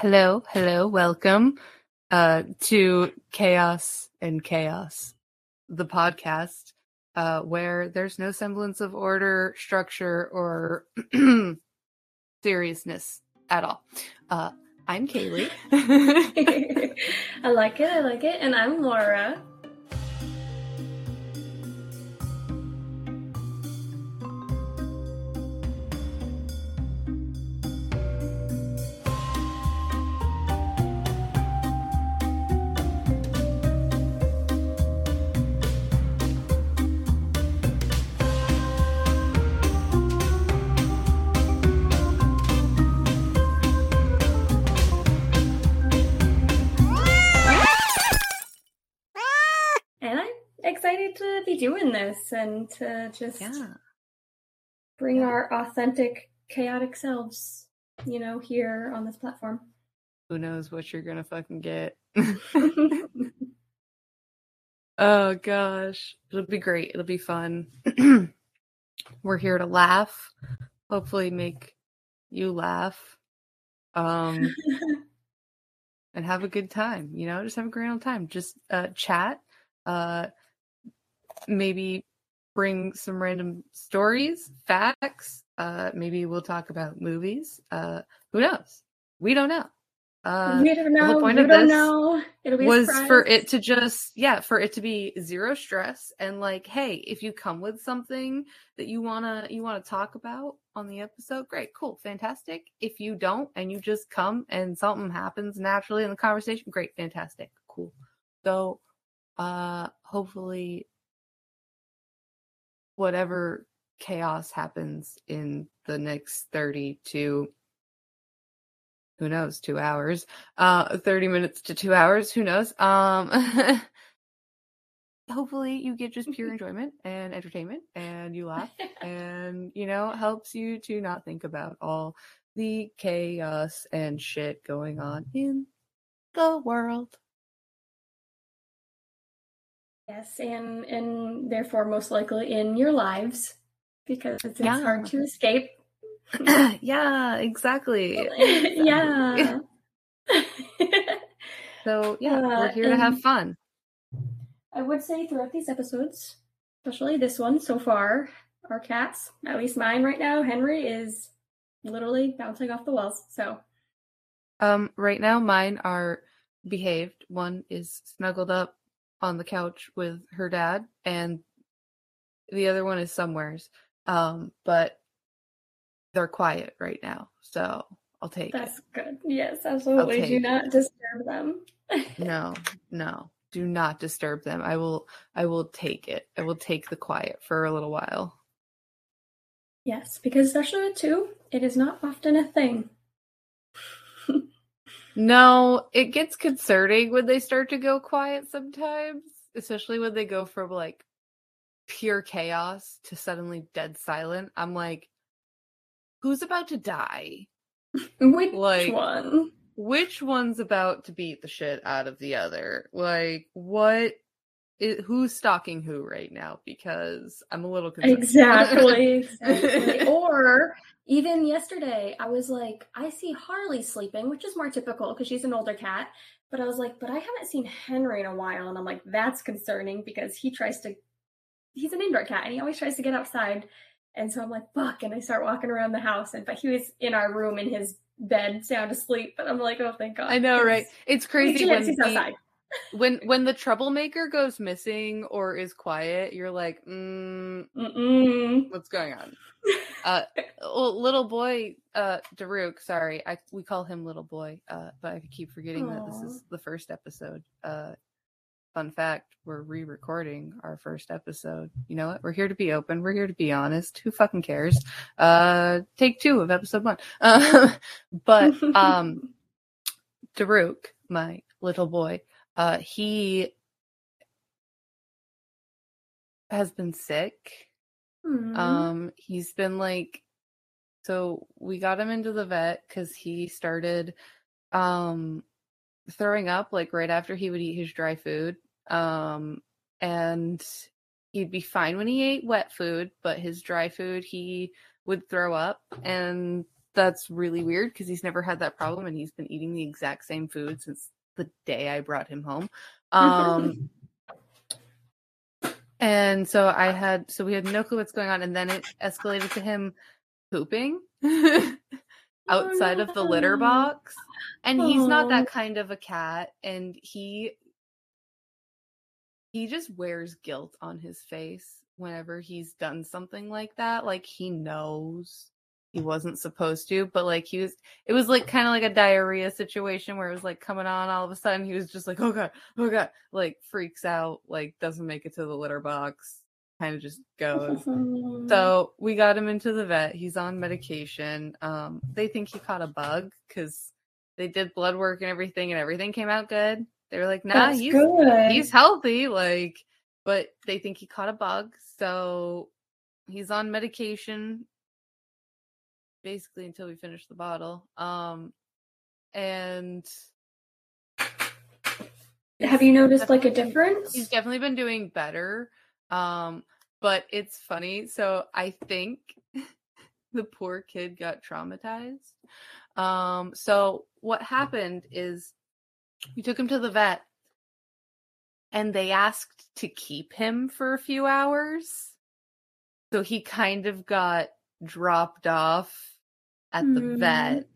Hello, hello, welcome uh, to Chaos and Cats, the podcast uh, where there's no semblance of order, structure, or seriousness at all. Uh, I'm Kaylie. I like it, I like it. And I'm Laura. And to just yeah. bring Yeah. our authentic, chaotic selves, you know, here on this platform. Who knows what you're gonna fucking get? oh gosh, it'll be great. It'll be fun. We're here to laugh. Hopefully, make you laugh. Um, and have a good time. You know, just have a great old time. Just uh, chat. Uh, maybe bring some random stories, facts. Uh, maybe we'll talk about movies. Uh, who knows? We don't know. Uh, we don't know. the whole point we of don't this know. It'll be was for it to just yeah for it to be zero stress and like hey if you come with something that you want to you want to talk about on the episode great cool fantastic if you don't and you just come and something happens naturally in the conversation great fantastic cool so uh hopefully whatever chaos happens in the next 30 to who knows two hours uh 30 minutes to two hours who knows? Um hopefully you get just pure enjoyment and entertainment and you laugh and you know helps you to not think about all the chaos and shit going on in the world Yes, and and therefore most likely in your lives because it's, Yeah. hard to escape. yeah exactly yeah. so yeah Uh, we're here to have fun I would say throughout these episodes, especially this one so far, our cats, at least mine right now, Henry is literally bouncing off the walls. So Um, right now mine are behaved. One is snuggled up on the couch with her dad, and the other one is somewheres. Um, but they're quiet right now, so I'll take that's good. Yes, absolutely. Do it. not disturb them. No, no, do not disturb them. I will, I will take it. I will take the quiet for a little while. yes, because especially with two, it is not often a thing. No, it gets concerning when they start to go quiet sometimes, especially when they go from like pure chaos to suddenly dead silent. I'm like, who's about to die? Which Like- one? Which one's about to beat the shit out of the other? Like, what? i- who's stalking who right now? Because I'm a little concerned. Exactly. exactly. or even yesterday, I was like, I see Harley sleeping, which is more typical because she's an older cat. But I was like, but I haven't seen Henry in a while. And I'm like, that's concerning because he tries to, he's an indoor cat and he always tries to get outside. And so I'm like, fuck. And I start walking around the house. And, but he was in our room in his bed, sound asleep. But I'm like, oh, thank God. I know, right? It's crazy when the- outside. When when the troublemaker goes missing or is quiet. You're like, mm, what's going on? Uh, well, little boy, uh, Daruk. Sorry, I we call him little boy. Uh, but I keep forgetting that this is the first episode. Uh, fun fact: we're re-recording our first episode. You know what? We're here to be open. We're here to be honest. Who fucking cares? Uh, take two of episode one. Uh, but um, Daruk, my little boy, uh, he has been sick. Hmm. Um, he's been like, so we got him into the vet because he started, um, throwing up like right after he would eat his dry food. Um, and he'd be fine when he ate wet food, but his dry food he would throw up, and that's really weird because he's never had that problem and he's been eating the exact same food since the day I brought him home. Um, and so I had, so we had no clue what's going on. And then it escalated to him pooping outside Oh, of the litter box. And he's not that kind of a cat. And he, he just wears guilt on his face whenever he's done something like that. Like he knows he wasn't supposed to, but like he was, it was like kind of like a diarrhea situation where it was like coming on all of a sudden. He was just like, oh God, oh God, like freaks out, like doesn't make it to the litter box, kind of just goes. So we got him into the vet. He's on medication. Um, they think he caught a bug because they did blood work and everything, and everything came out good. They were like, "Nah, That's he's good. he's healthy." Like, but they think he caught a bug, so he's on medication basically until we finish the bottle. Um, and Have you noticed like a difference? He's definitely been doing better. Um, but it's funny. So I think the poor kid got traumatized. Um, so what happened is we took him to the vet and they asked to keep him for a few hours. So he kind of got dropped off at the Hmm. vet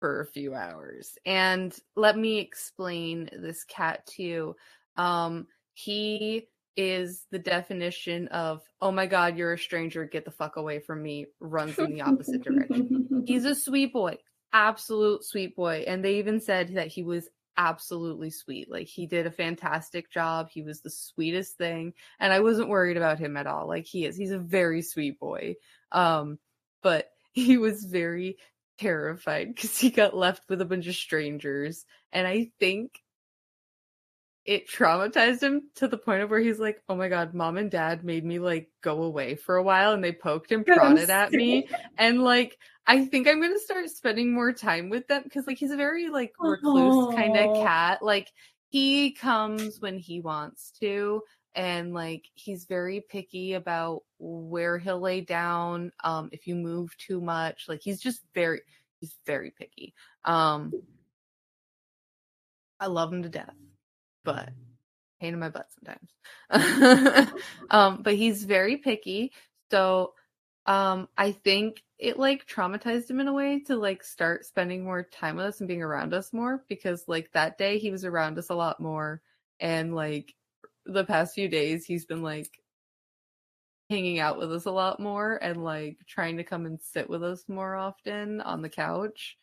for a few hours. And let me explain this cat to you. Um, he is the definition of, oh my god, you're a stranger, get the fuck away from me, runs in the opposite direction. He's a sweet boy, absolute sweet boy. And they even said that he was absolutely sweet. Like he did a fantastic job. He was the sweetest thing. And I wasn't worried about him at all. Like he is. He's a very sweet boy. Um, but he was very terrified because he got left with a bunch of strangers. And I think it traumatized him to the point of where he's like, Oh my god, mom and dad made me like go away for a while and they poked and prodded at me. And like I think I'm gonna start spending more time with them because like he's a very like recluse kind of cat. Like he comes when he wants to and like he's very picky about where he'll lay down um if you move too much like he's just very he's very picky um i love him to death but pain in my butt sometimes. Um but he's very picky so um i think it like traumatized him in a way to like start spending more time with us and being around us more because like that day he was around us a lot more and like the past few days he's been like hanging out with us a lot more and like trying to come and sit with us more often on the couch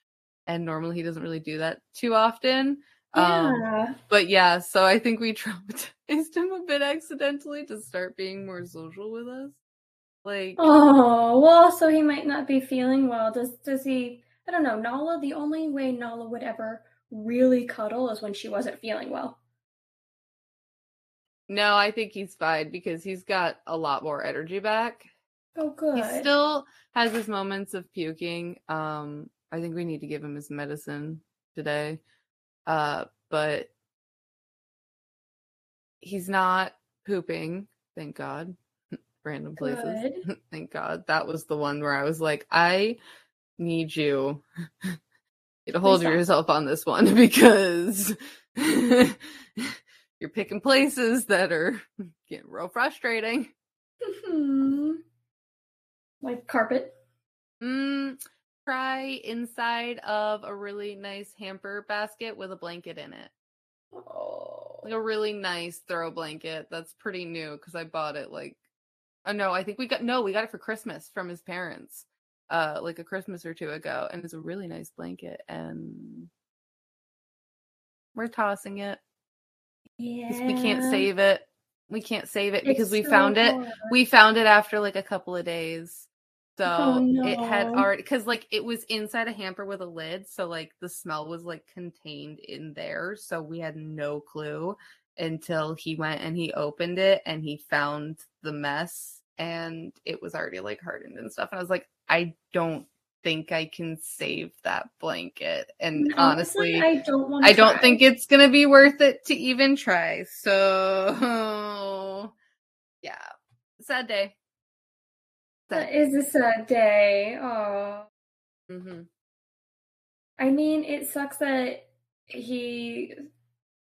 and normally he doesn't really do that too often um Yeah. but yeah so i think we traumatized him a bit accidentally to start being more social with us like Oh, well, so he might not be feeling well. Does does he I don't know, Nala, the only way Nala would ever really cuddle is when she wasn't feeling well. No i think he's fine because he's got a lot more energy back Oh good. he still has his moments of puking um i think we need to give him his medicine today uh but he's not pooping thank god random places Good. thank god that was the one where i was like i need you get a hold of stop. yourself on this one because you're picking places that are getting real frustrating Hmm. Like carpet. Mm, try inside of a really nice hamper basket with a blanket in it. Oh. Like a really nice throw blanket that's pretty new because I bought it like oh no, I think we got no, we got it for Christmas from his parents. Uh like a Christmas or two ago. And it's a really nice blanket and we're tossing it. Yeah. We can't save it. We can't save it because It's we so found it we found it after like a couple of days oh, so Oh, it had no. already because like it was inside a hamper with a lid so like the smell was like contained in there so we had no clue until he went and he opened it and he found the mess and it was already like hardened and stuff and i was like i don't think i can save that blanket and honestly I don't want I don't think it's gonna be worth it to even try. So yeah. Sad day. Sad That is a sad day. Oh. Mm-hmm. I mean, it sucks that he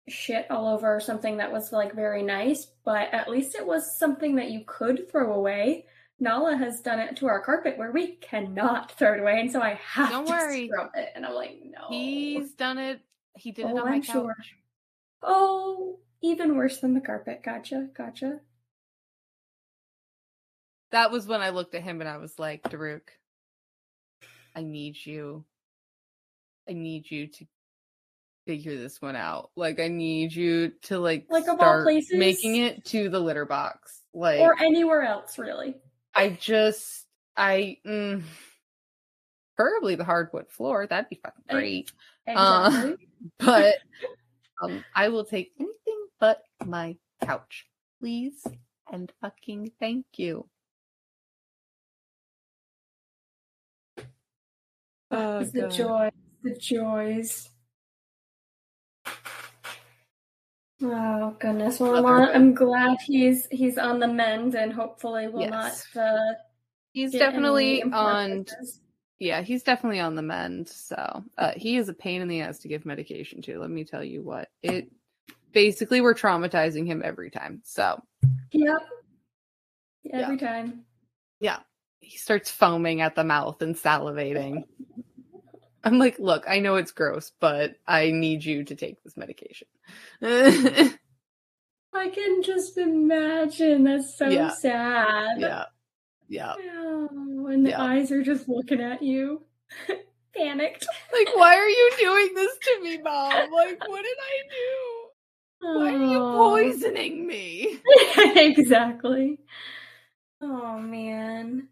shit all over something that was like very nice, but at least it was something that you could throw away. Nala has done it to our carpet where we cannot throw it away, and so I have Don't to worry. scrub it. And I'm like, no. He's done it. He did it Oh, on my I'm couch. sure. Oh, even worse than the carpet. Gotcha, gotcha. That was when I looked at him and I was like, Daruk, I need you. I need you to figure this one out. Like, I need you to like, Like, start places? making it to the litter box. Like, Or anywhere else, really. I just, I, mm, preferably the hardwood floor. That'd be fucking I- great. Uh, Exactly. But um, I will take anything but my couch, please, and fucking thank you. Oh, the joy, the joys. Oh goodness! Well, I'm, glad he's he's on the mend, and hopefully will Yes. not. Uh, He's definitely on. Yeah, he's definitely on the mend. So uh, he is a pain in the ass to give medication to. Let me tell you what it. Basically, we're traumatizing him every time. So Yep. Every time. yeah, he starts foaming at the mouth and salivating. I'm like, look, I know it's gross, but I need you to take this medication. I can just imagine. That's so Yeah. sad. yeah. Oh, and the Yeah. eyes are just looking at you, panicked. Like, why are you doing this to me, mom? Like, what did I do? Why are you poisoning me? exactly. Oh man.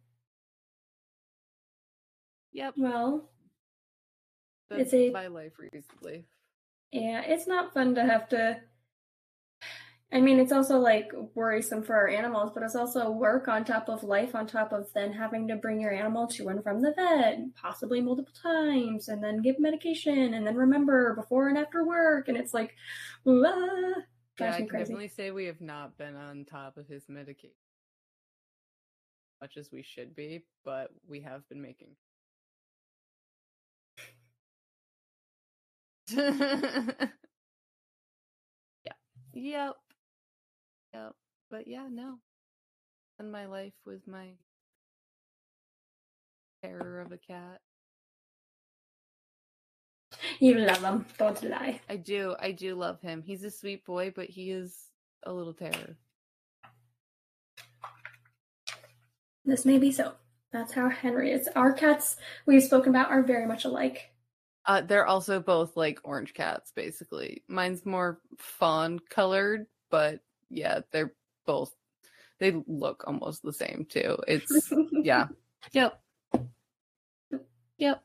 Yep, Well, that's It's a- my life recently. yeah, it's not fun to have to. I mean, it's also like worrisome for our animals, but it's also work on top of life, on top of then having to bring your animal to and from the vet, possibly multiple times, and then give medication, and then remember before and after work. And it's like, ah, Yeah, I can crazy. definitely say we have not been on top of his medication much as we should be, but we have been making. yeah. Yep. Yep. But yeah, no. And my life with my terror of a cat. You love him, don't lie. I do. I do love him. He's a sweet boy, but he is a little terror. This may be so. That's how Henry is. Our cats we've spoken about are very much alike. Uh, they're also both like orange cats, basically. Mine's more fawn colored, but yeah, they're both. They look almost the same too. It's yeah. Yep. Yep.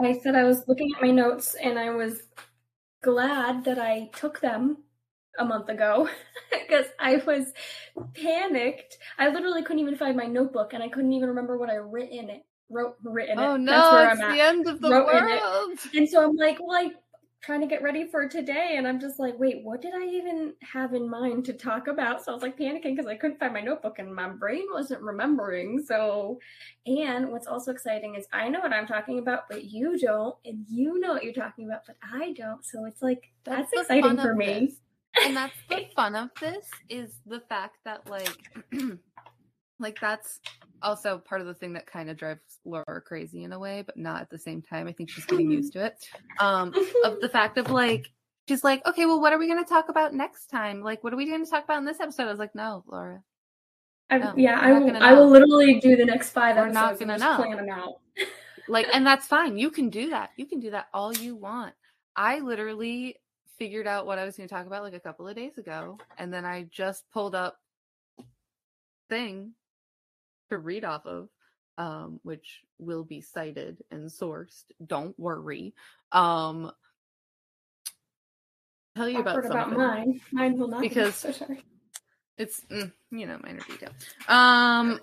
I said I was looking at my notes and I was glad that I took them a month ago because I was panicked. I literally couldn't even find my notebook and I couldn't even remember what I writ in it. Wrote written Oh it. no, That's where it's I'm the end of the Wrote world. And so I'm like, well, I'm trying to get ready for today, and I'm just like, wait, what did I even have in mind to talk about? So I was like panicking because I couldn't find my notebook, and my brain wasn't remembering. So, and what's also exciting is I know what I'm talking about, but you don't, and you know what you're talking about, but I don't. So it's like that's, the exciting for me. this. And that's the fun of this is the fact that like like that's also part of the thing that kind of drives Laura crazy in a way, but not at the same time. I think she's getting used to it. Um of the fact of like she's like, okay, well, what are we going to talk about next time? Like, what are we going to talk about in this episode? I was like, no, Laura, No, yeah, I will. I will literally do the next 5 We're not gonna just know. plan them out. like, and that's fine. You can do that. You can do that all you want. I literally figured out what I was going to talk about like a couple of days ago, and then I just pulled up thing to read off of, um, which will be cited and sourced. Don't worry. Um, tell you about about mine. Mine will not be. Because- So sorry. It's mm, you know minor detail. Um,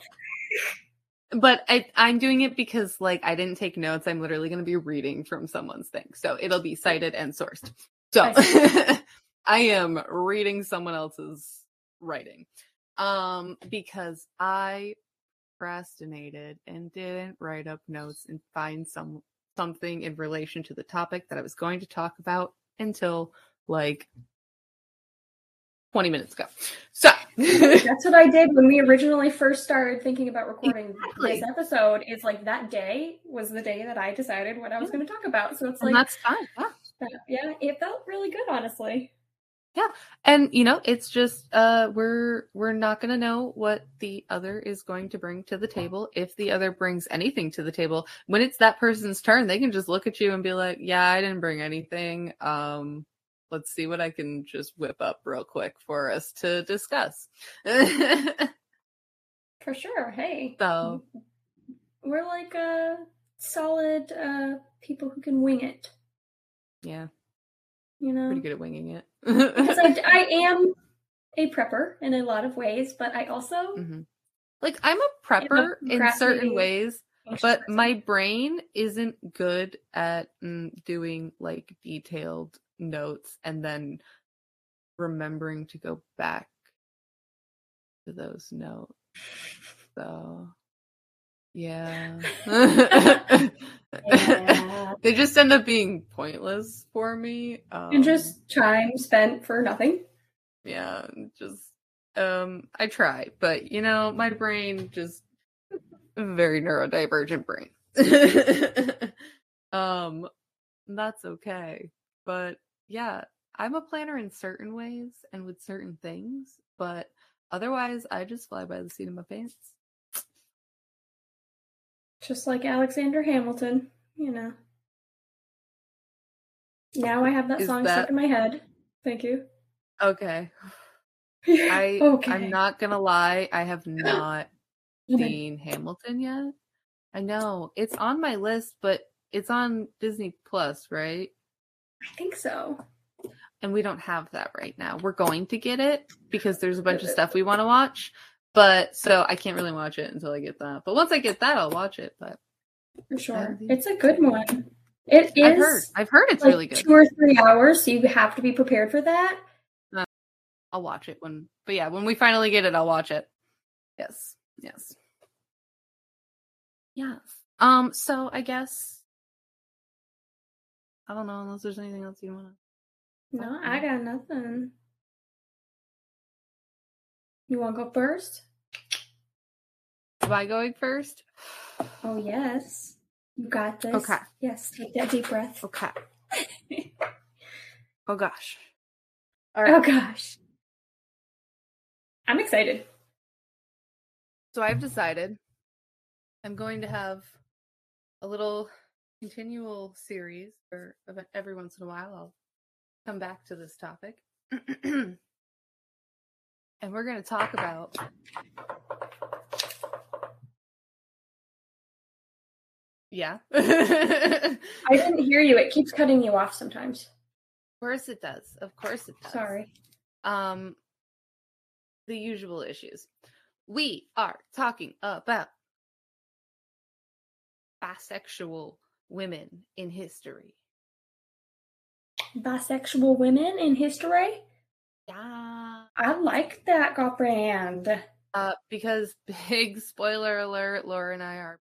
but I I'm doing it because like I didn't take notes. I'm literally going to be reading from someone's thing, so it'll be cited and sourced. So I I am reading someone else's writing, um, because I procrastinated and didn't write up notes and find some something in relation to the topic that I was going to talk about until like 20 minutes ago. So That's what I did when we originally first started thinking about recording Exactly. this episode. Is like that day was the day that I decided what I was Yeah. going to talk about. So it's and like, that's fine. Yeah. yeah, it felt really good, honestly. And you know it's just uh we're we're not going to know what the other is going to bring to the table. If the other brings anything to the table when it's that person's turn they can just look at you and be like yeah i didn't bring anything. Um let's see what i can just whip up real quick for us to discuss. For sure. Hey. so. We're like uh solid uh people who can wing it, yeah. You know. pretty good at winging it Because I, I am a prepper in a lot of ways, but I also Mhm. like i'm a prepper in certain ways but person. my brain isn't good at mm, doing like detailed notes and then remembering to go back to those notes so yeah Yeah. they just end up being pointless for me um, and just time spent for nothing. yeah just um i try but you know my brain just very neurodivergent brain um that's okay but yeah i'm a planner in certain ways and with certain things but otherwise i just fly by the seat of my pants Just like Alexander Hamilton, you know. Now I have that Is song that- stuck in my head. Thank you. okay i okay. i'm not gonna lie i have not seen hamilton yet i know it's on my list but it's on disney plus right I think so. and we don't have that right now. We're going to get it because there's a bunch of stuff we want to watch. But so I can't really watch it until I get that. But once I get that, I'll watch it. But For sure. think- It's a good one. It is I've heard, I've heard it's like really good. two or three hours, so you have to be prepared for that. I'll watch it when. But yeah, when we finally get it, I'll watch it. Yes, yes, yes. Um. So I guess I don't know unless there's anything else you want to. No, I got nothing. You want to go first? Am I going first? Oh, yes. You got this. Okay. Yes, take that deep breath. Okay. Oh gosh. All Oh, gosh. I'm excited. So I've decided I'm going to have a little continual series ev- every once in a while I'll come back to this topic. and we're going to talk about Yeah. I didn't hear you. It keeps cutting you off sometimes. Of course it does. Of course it does. Sorry. um the usual issues. We are talking about bisexual women in history. Bisexual women in history? Yeah. I like that, girlfriend. Uh, because big spoiler alert, Laura and I are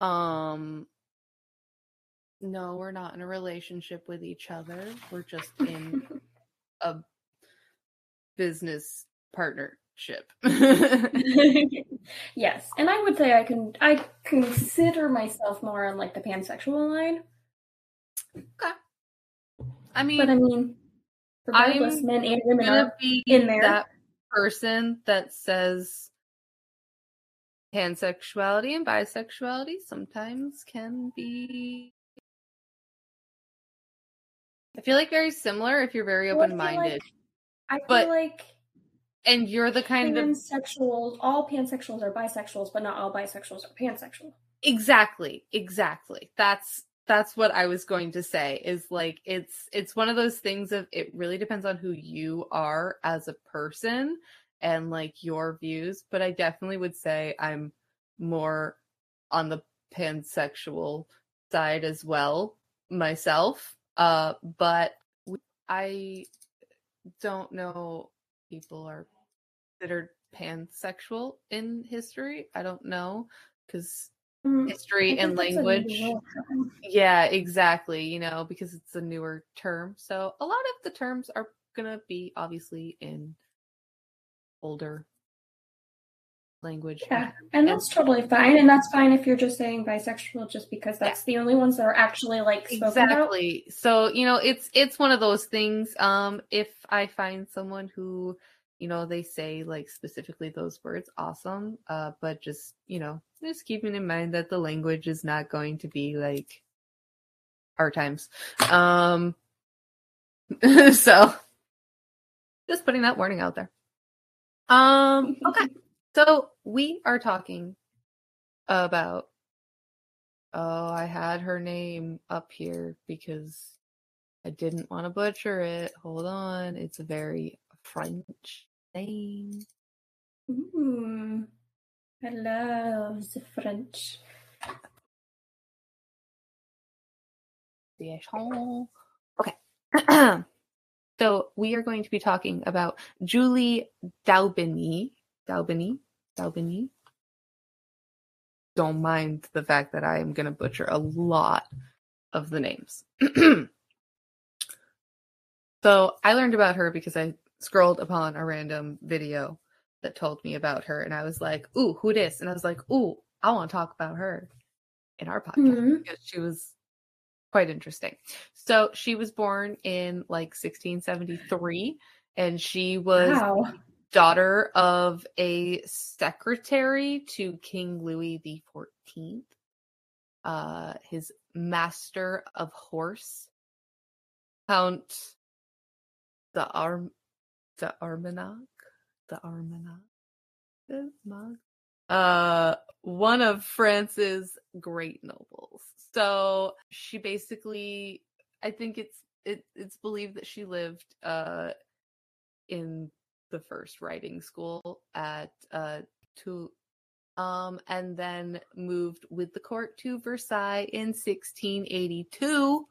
um no, we're not in a relationship with each other. We're just in a business partnership. yes, and I would say I can. I consider myself more on like the pansexual line, Okay. I mean, but I mean, regardless, I'm men and women are. be in there. that person that says pansexuality and bisexuality sometimes can be I feel like very similar if you're very Well, I open minded. I feel but like and you're the kind of pansexuals. All pansexuals are bisexuals, but not all bisexuals are pansexual. exactly, exactly. That's that's what I was going to say is like it's it's one of those things of it really depends on who you are as a person and like your views, but I definitely would say I'm more on the pansexual side as well myself. Uh but I don't know people are considered pansexual in history. I don't know I history think and language. Yeah, exactly. You know, because it's a newer term. So a lot of the terms are going to be obviously in older language. Yeah, and that's totally fine. And that's fine if you're just saying bisexual just because that's the only ones that are actually like spoken about. so you know it's it's one of those things um if i find someone who you know they say like specifically those words awesome uh but just you know just keeping in mind that the language is not going to be like our times. Um so just putting that warning out there. Um okay so we are talking about oh i had her name up here because i didn't want to butcher it. Hold on it's a very french name Ooh, I love the French. okay. So we are going to be talking about julie d'Aubigny d'Aubigny d'Aubigny don't mind the fact that i am going to butcher a lot of the names. So i learned about her because i scrolled upon a random video that told me about her and i was like ooh who this and i was like ooh i want to talk about her in our podcast Mhm. because she was quite interesting so she was born in like 1673 and she was Wow. daughter of a secretary to King Louis the Fourteenth. Uh, his master of horse, Count the Arm, the Armagnac, the Armagnac, uh, one of France's great nobles. So she basically, I think it's it, it's believed that she lived uh in the first riding school at uh to um and then moved with the court to Versailles in 1682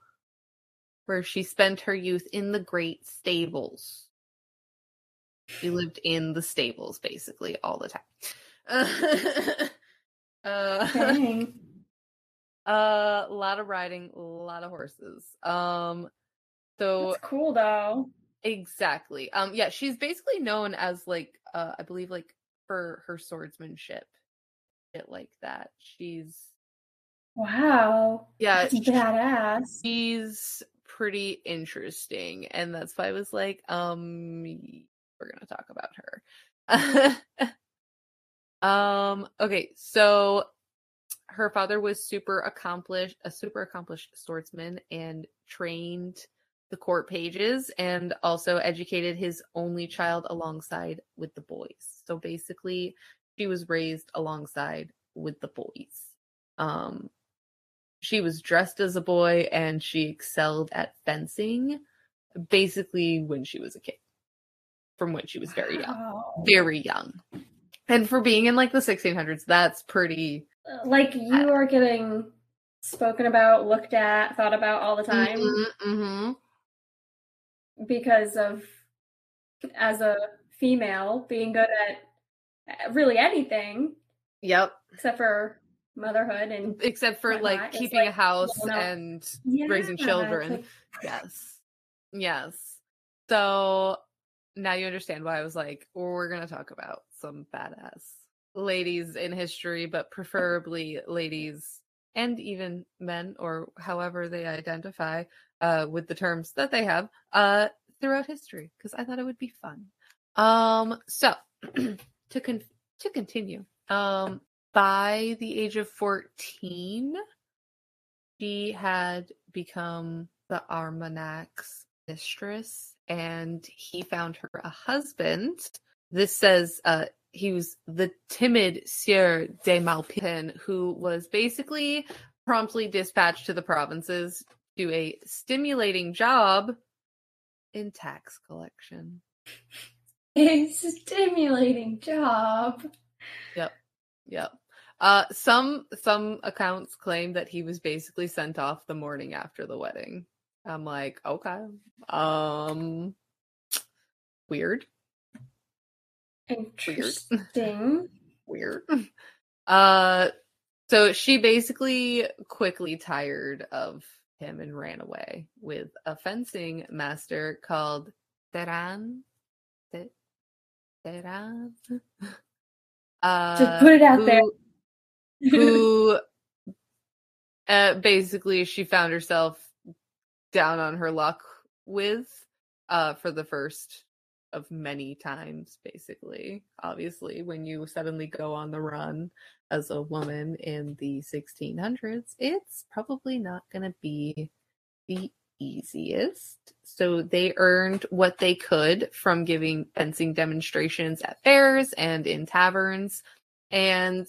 where she spent her youth in the great stables. She lived in the stables basically all the time. uh, a lot of riding, a lot of horses. Um so That's cool though. Exactly. Um yeah, she's basically known as like uh I believe like for her swordsmanship. Shit like that. She's Wow. yeah, That's badass. she's pretty interesting and that's why I was like um we're going to talk about her. um okay, so her father was super accomplished, a super accomplished swordsman and trained the court pages and also educated his only child alongside with the boys. So basically, she was raised alongside with the boys. Um she was dressed as a boy and she excelled at fencing basically when she was a kid. From when she was very young. Wow. Very young. And for being in like the 1600s, that's pretty Like you are getting spoken about, looked at, thought about all the time Mhm, mhm. because of as a female being good at really anything Yep. except for motherhood and Except for whatnot. like keeping a house you know, and yeah, raising children. like- yes. Yes. So now you understand why I was like, we're going to talk about some badass ladies in history, but preferably ladies and even men or however they identify uh, with the terms that they have uh, throughout history because I thought it would be fun. Um, so to con- to continue, um, by the age of 14, she had become the Armagnac's mistress and he found her a husband. This says uh, he was the timid Sieur de Maupin, who was basically promptly dispatched to the provinces to a stimulating job in tax collection. a stimulating job. Yep. Yep. Uh, some some accounts claim that he was basically sent off the morning after the wedding. I'm like, okay, um, weird. Interesting. Weird. weird. Uh so she basically quickly tired of him and ran away with a fencing master called Teran. Te- Teran. Uh, Just put it out who- there. who uh, basically she found herself down on her luck with uh, for the first of many times basically. Obviously when you suddenly go on the run as a woman in the 1600s it's probably not going to be the easiest. So they earned what they could from giving fencing demonstrations at fairs and in taverns and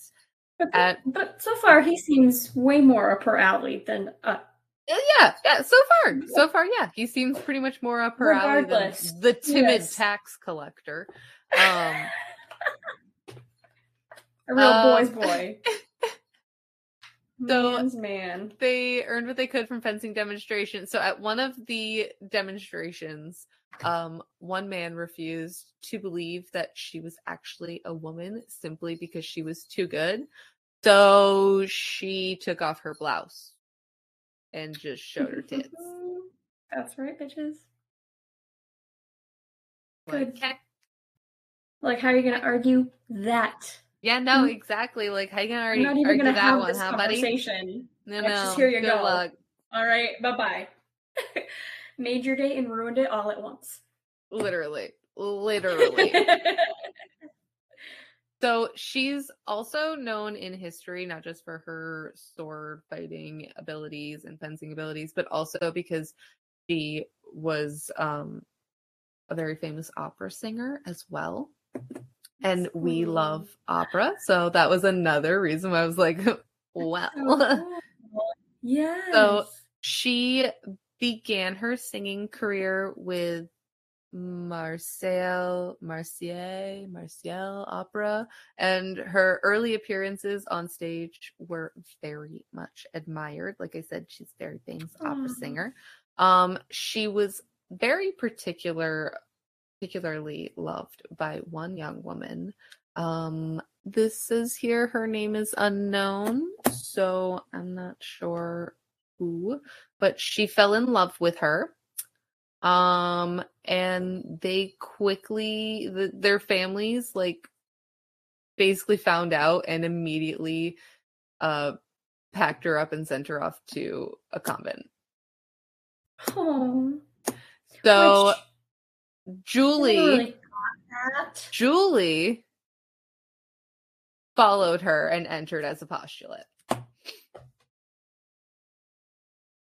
But, at but so far, he seems way more up her alley than uh, Uh, Yeah, yeah. So far, so far, yeah. He seems pretty much more up her alley than the timid yes. tax collector. Um, a real Um, boy's boy. So- Man's man. they earned what they could from fencing demonstrations. So at one of the demonstrations, um, one man refused to believe that she was actually a woman simply because she was too good. So she took off her blouse and just showed her tits. That's right, bitches. Like, Good. Like, how are you going to argue that? yeah, no, exactly. Like, how are you gonna argue, not even argue going to that have one, this huh, buddy? conversation. No, no. just hear you Good go. luck. All right, bye bye. Made your day and ruined it all at once. Literally. Literally. so she's also known in history, not just for her sword fighting abilities and fencing abilities, but also because she was um, a very famous opera singer as well. And we love opera. So that was another reason why I was like, well. Cool. yes. So she began her singing career with Marcel Marcier Martial opera and her early appearances on stage were very much admired. Like i said she's a very famous opera singer. Um she was very particular particularly loved by one young woman. Um this is here her name is unknown so i'm not sure who but she fell in love with her um and they quickly the, their families like basically found out and immediately uh packed her up and sent her off to a convent. Oh, so which- julie really julie followed her and entered as a postulate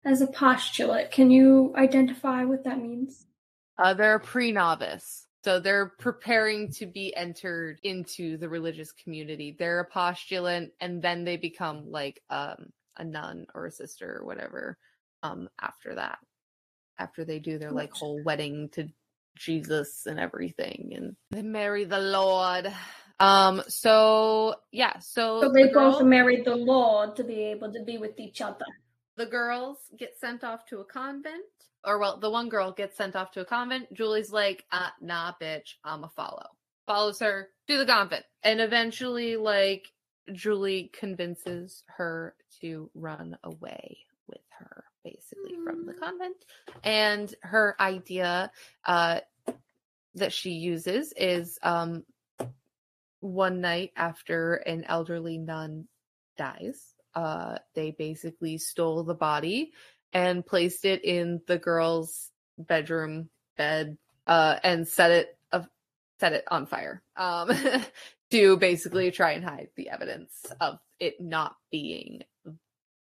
As a postulate, can you identify what that means? Uh, they're a pre-novice, so they're preparing to be entered into the religious community. They're a postulant, and then they become like um, a nun or a sister or whatever. Um, after that, after they do their like whole wedding to Jesus and everything, and they marry the Lord. Um, so yeah, so, So they the both married the Lord to be able to be with each other. The girls get sent off to a convent. Or well the one girl gets sent off to a convent. Julie's like uh nah bitch i'm a follow. Follows her to the convent. And eventually like julie convinces her to run away with her basically from the Mm. convent. And her idea uh that she uses is um one night after an elderly nun dies uh they basically stole the body and placed it in the girl's bedroom bed uh and set it uh, set it on fire um to basically try and hide the evidence of it not being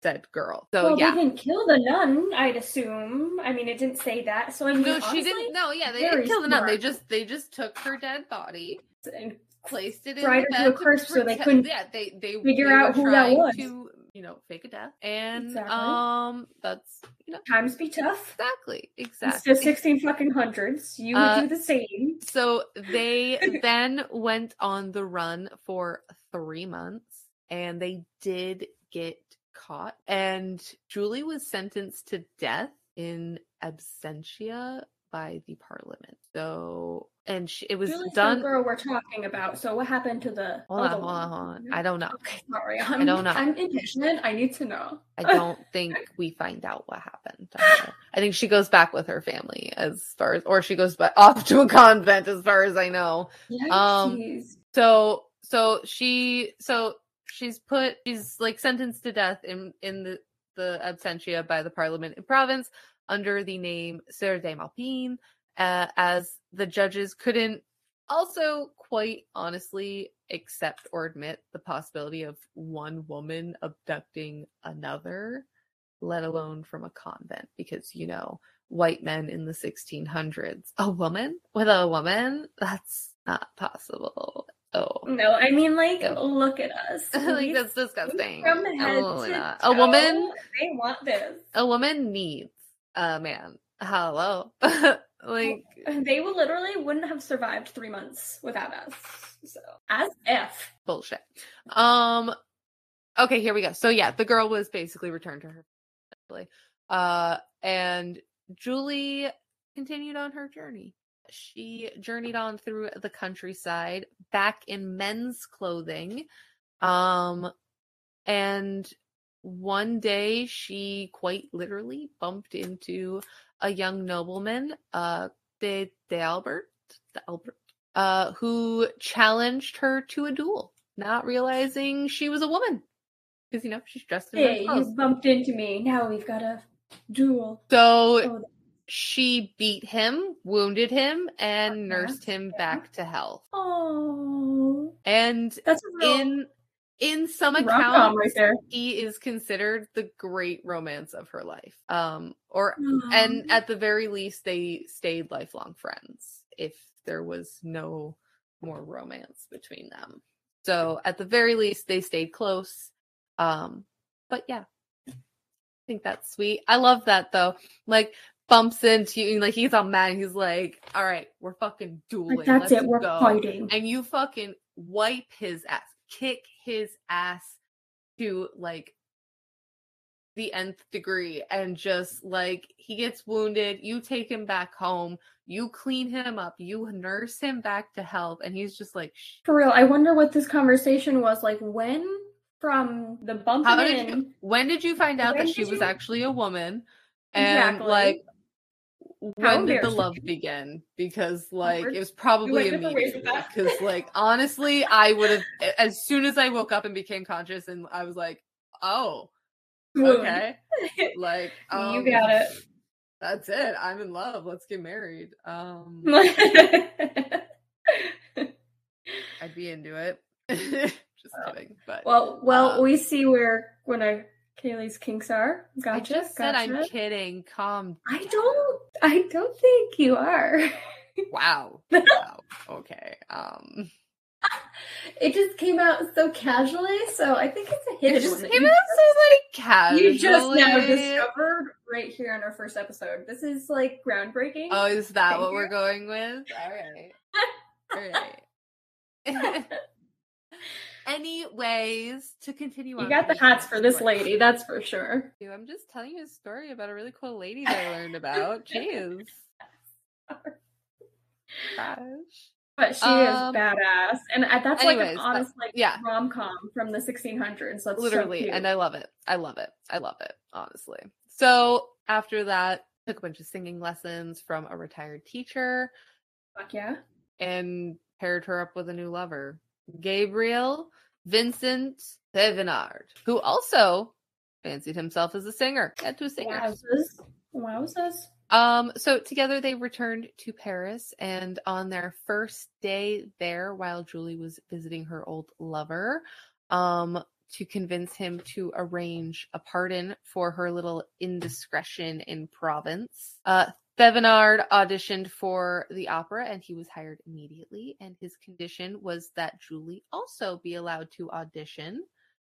said girl so well, yeah they didn't kill the nun, I'd assume. I mean, it didn't say that. So I mean, no she didn't no yeah they didn't kill the nun they just they just took her dead body and placed it in Fried the her to a bed crisp so they couldn't yeah they they figure they out who that was. to you know fake a death and Exactly. um that's you know times be tough. exactly It's exactly the sixteen fucking hundreds. You would Uh, do the same. so they then went on the run for three months and they did get caught and julie was sentenced to death in absentia by the parliament. So, and she, it was Julie's done. the girl we're talking about. So what happened to the Hold on, hold on, hold on. I don't know. Okay, sorry. I'm, don't know. I'm impatient. I need to know. I don't think we find out what happened. I think she goes back with her family as far as, or she goes back off to a convent as far as I know. Um, So, so she, so she's put, she's like sentenced to death in in the the absentia by the parliament in Provence under the name Sieur de Maupin, uh, as the judges couldn't also quite honestly accept or admit the possibility of one woman abducting another, let alone from a convent, because you know, white men in the 1600s, a woman with a woman, that's not possible. Oh, no, I mean, like, Ew. look at us. like that's disgusting. From head to toe, A woman, They want this. a woman needs a man. Hello, like They will literally wouldn't have survived three months without us. So, as if. bullshit. Um, okay, here we go. So yeah, the girl was basically returned to her family. Uh, and Julie continued on her journey. She journeyed on through the countryside, back in men's clothing. Um, and one day she quite literally bumped into a young nobleman, uh, de, de Albert, de Albert, uh, who challenged her to a duel, not realizing she was a woman. Because, you know, she's dressed in Hey, you bumped into me. Now we've got a duel. So Oh, she beat him, wounded him, and nursed him back to health. oh. And That's real in in some accounts, right he is considered the great romance of her life. Um, or and at the very least, they stayed lifelong friends. If there was no more romance between them, so at the very least, they stayed close. Um, but yeah, I think that's sweet. I love that though. Like bumps into you, like he's all mad. He's like, "All right, we're fucking dueling. like, that's Let's it. We're go." fighting. and you fucking wipe his ass, kick his ass to like the nth degree, and just like he gets wounded, you take him back home, you clean him up, you nurse him back to health, and he's just like, "Shh, For real, I wonder what this conversation was like. When from the bumping how did in, you? When did you find out that she did was actually a woman? And Exactly. like, when did the love begin? Because like it was probably went different ways with immediately. Because like honestly, I would have as soon as I woke up and became conscious, and I was like, oh, okay, like um, you got it. That's it. I'm in love. Let's get married. Um, I'd be into it. Just kidding. But well, well, Uh, we see where when I Kaylie's kinks are. I Gotcha. just said I'm kidding. Calm. I don't. I don't think you are. Wow. wow. Okay. Um. it just came out so casually, so I think it's a hit. It just one. came you out so like casually. You just now discovered right here on our first episode. This is like groundbreaking. Oh, is that Thank what you. we're going with? All right. All right. Anyways, to continue on. you got the hats for this lady, that's for sure. I'm just telling you a story about a really cool lady that I learned about. Jeez. Gosh. But she Um, is badass, and that's like an honest like yeah. rom com from the 1600s. That's Literally. so and I love it. I love it. I love it, honestly. So after that, took a bunch of singing lessons from a retired teacher Fuck yeah. and paired her up with a new lover, Gabriel Vincent Thevenard, who also fancied himself as a singer. Had two singers. Wowzers. Wowzers. Um, so together they returned to Paris, and on their first day there, while Julie was visiting her old lover, um, to convince him to arrange a pardon for her little indiscretion in Provence, uh, Thevenard auditioned for the opera and he was hired immediately. And his condition was that Julie also be allowed to audition.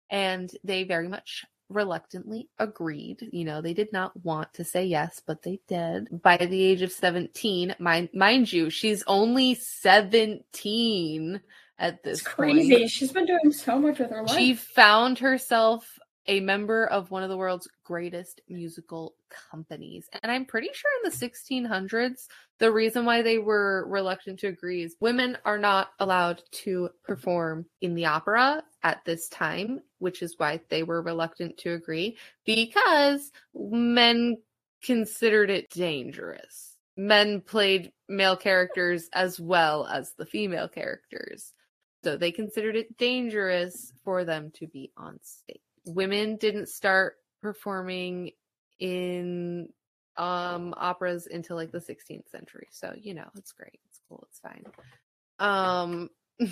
And they very much reluctantly agreed. You know, they did not want to say yes, but they did. By the age of 17, mind, mind you, she's only 17 at this It's crazy. point. She's been doing so much with her life. She found herself a member of one of the world's greatest musical companies. And I'm pretty sure in the 1600s, the reason why they were reluctant to agree is women are not allowed to perform in the opera at this time, which is why they were reluctant to agree because men considered it dangerous. Men played male characters as well as the female characters. So they considered it dangerous for them to be on stage women didn't start performing in um operas until like the 16th century so you know it's great it's cool it's fine. Um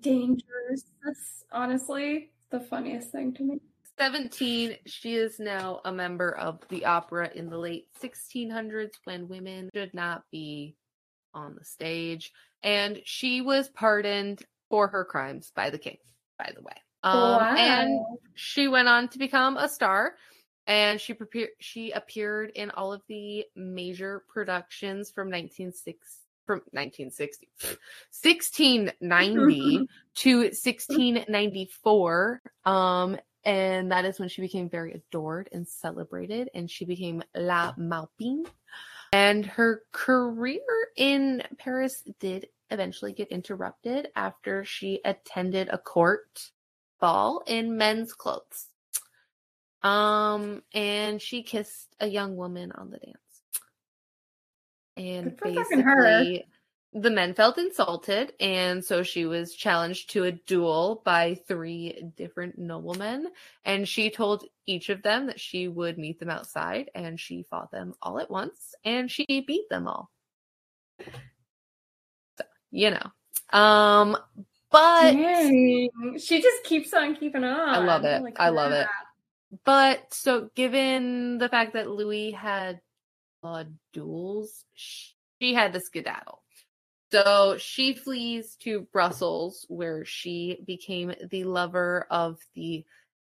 dangerous that's honestly the funniest thing to me. 17 she is now a member of the opera in the late 1600s when women should not be on the stage and she was pardoned for her crimes by the king by the way um, wow. And she went on to become a star, and she prepared. She appeared in all of the major productions from 1960 from 1960 1690 to 1694 um and that is when she became very adored and celebrated and she became la maupin and her career in paris did eventually get interrupted after she attended a court ball in men's clothes. Um, and she kissed a young woman on the dance. And basically, the men felt insulted, and so she was challenged to a duel by three different noblemen. And she told each of them that she would meet them outside, and she fought them all at once, and she beat them all. So, you know. Um, but Dang. she just keeps on keeping on. I love it. Like I love it. But so, given the fact that Louis had uh, duels, she had to skedaddle. So she flees to Brussels, where she became the lover of the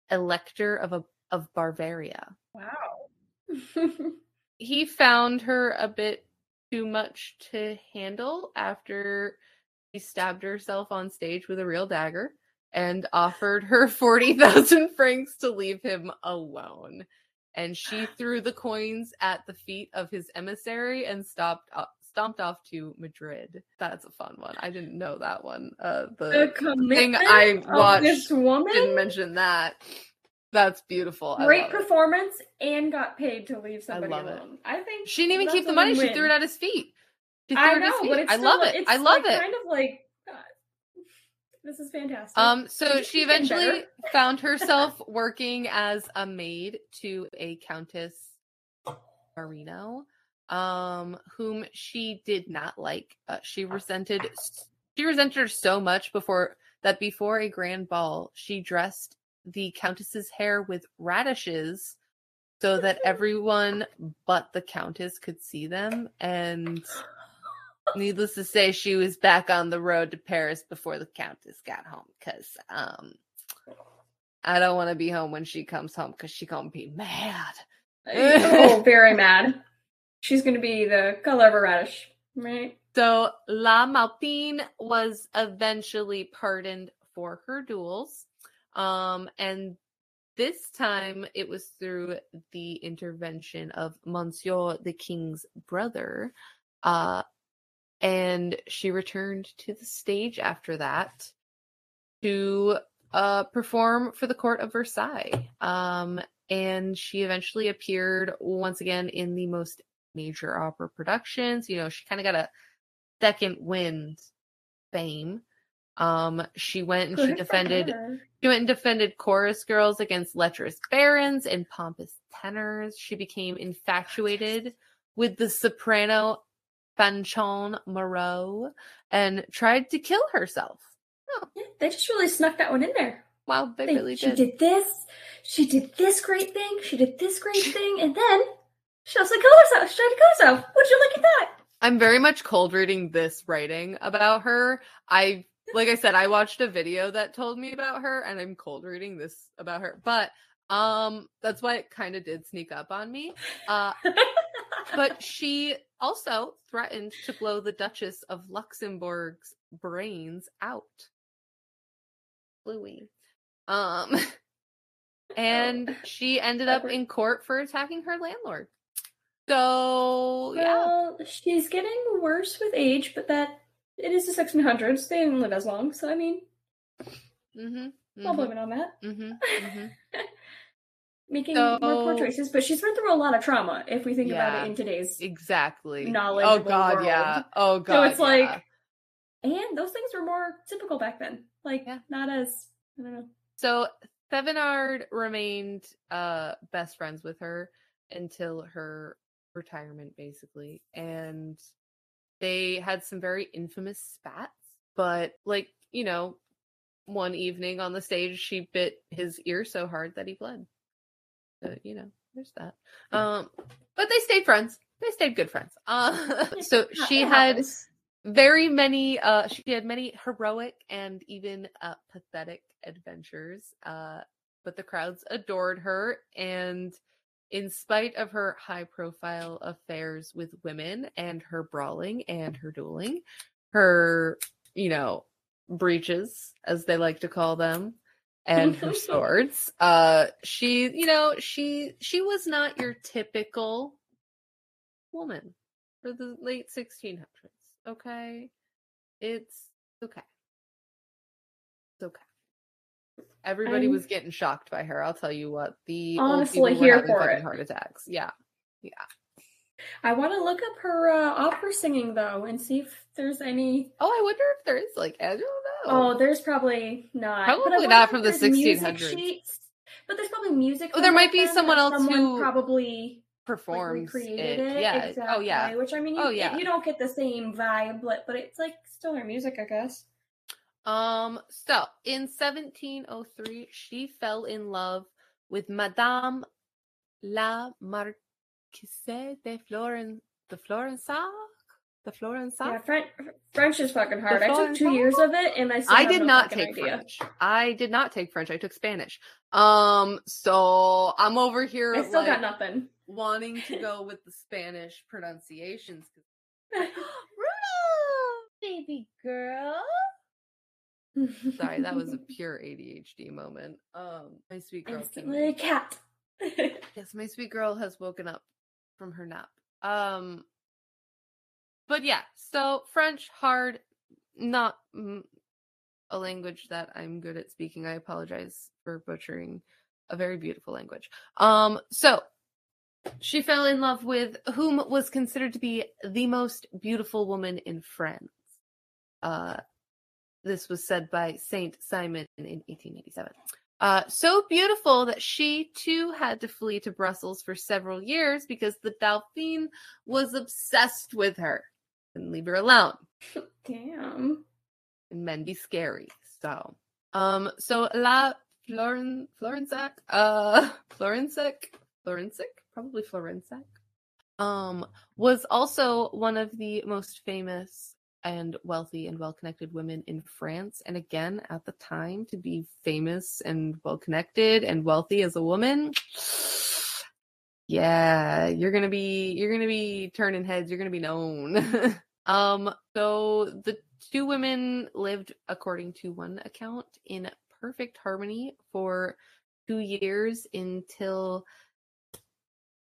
Elector of a, of Bavaria. Wow. he found her a bit too much to handle after she stabbed herself on stage with a real dagger and offered her 40,000 francs to leave him alone. And she threw the coins at the feet of his emissary and stopped up, stomped off to Madrid. That's a fun one. I didn't know that one. Uh, the, the thing I watched didn't mention that. That's beautiful. Great performance it. and got paid to leave somebody I alone. It. I think she didn't even keep the money. Win. She threw it at his feet. I know, but it's I still, love it. I love like it. Kind of like this is fantastic. Um, so she eventually found herself working as a maid to a Countess Marino, um, whom she did not like. Uh, she resented. She resented her so much before that before a grand ball, she dressed the countess's hair with radishes so that everyone but the countess could see them and needless to say, she was back on the road to Paris before the Countess got home because um, I don't want to be home when she comes home because she gonna be mad. oh, very mad. She's gonna be the color of a radish, right? So La Maupin was eventually pardoned for her duels, um, and this time it was through the intervention of Monsieur the King's brother, uh, and she returned to the stage after that to uh, perform for the court of Versailles. Um, and she eventually appeared once again in the most major opera productions. You know, she kind of got a second wind fame. Um, she went and Good she defended she went and defended chorus girls against lecherous barons and pompous tenors. She became infatuated with the soprano Fanchon Moreau and tried to kill herself. Oh. Yeah, they just really snuck that one in there. Wow, they, they really did. She did this. She did this great thing. She did this great thing, and then she also killed herself. She tried to kill herself. Would you look at that? I'm very much cold reading this writing about her. I like I said, I watched a video that told me about her, and I'm cold reading this about her. But um, that's why it kind of did sneak up on me. Uh, but she also threatened to blow the Duchess of Luxembourg's brains out. Louis. Um and she ended up in court for attacking her landlord. So yeah, Well, she's getting worse with age, but that it is the 1600s. They didn't live as long, so I mean, mm-hmm, I'll mm-hmm, blame it on that. mm-hmm, Making more poor choices, but she's been through a lot of trauma. If we think about it in today's, exactly. knowledge. Oh god, yeah. Oh god, So it's like- and those things were more typical back then. Like Yeah. not as I don't know. So Thevenard remained uh best friends with her until her retirement basically and they had some very infamous spats but like you know one evening on the stage she bit his ear so hard that he bled so you know there's that. Um but they stayed friends. They stayed good friends. Uh so she had very many uh she had many heroic and even uh pathetic adventures uh but the crowds adored her. And in spite of her high profile affairs with women and her brawling and her dueling her you know breaches as they like to call them and her swords. Uh she you know she she was not your typical woman for the late 1600s okay? It's okay. It's okay. Everybody I'm- was getting shocked by her i'll tell you what. The Honestly, old people were here for it. heart attacks. Yeah. Yeah. I want to look up her uh, opera singing though and see if there's any. oh i wonder if there is like i don't Oh, there's probably not. Probably not from the 1600s. sheets. But there's probably music. Oh, there might be someone else someone who probably like, performs recreated it. it. yeah Exactly. oh yeah Which I mean, you, Oh, yeah. you don't get the same vibe, but, but it's like still her music, I guess. Um, so in 1703, she fell in love with Madame la Marquise de Floren de Florensac? The Florensac? Yeah, French, French is fucking hard. I took two years of it, and I still I have did no not take idea. French. I did not take French. I took Spanish. Um, so I'm over here I still like, got nothing. wanting to go with the Spanish pronunciations. Rudolph, baby girl. Sorry, that was a pure ADHD moment. Um, my sweet girl. Instantly a cat. Yes, my sweet girl has woken up from her nap. Um, but yeah, so French hard, not mm, a language that I'm good at speaking. I apologize for butchering a very beautiful language. Um, so she fell in love with whom was considered to be the most beautiful woman in France. Uh, this was said by Saint Simon in 1887. Uh, so beautiful that she too had to flee to Brussels for several years because the Dauphine was obsessed with her and leave her alone. Damn. And men be scary. So, um, so La Floren Florensac, uh, Florensac, Florensac, probably Florensac, um, was also one of the most famous and wealthy and well-connected women in France. And again, at the time, to be famous and well-connected and wealthy as a woman, yeah, you're gonna be you're gonna be turning heads. You're gonna be known. um, so the two women lived, according to one account, in perfect harmony for two years until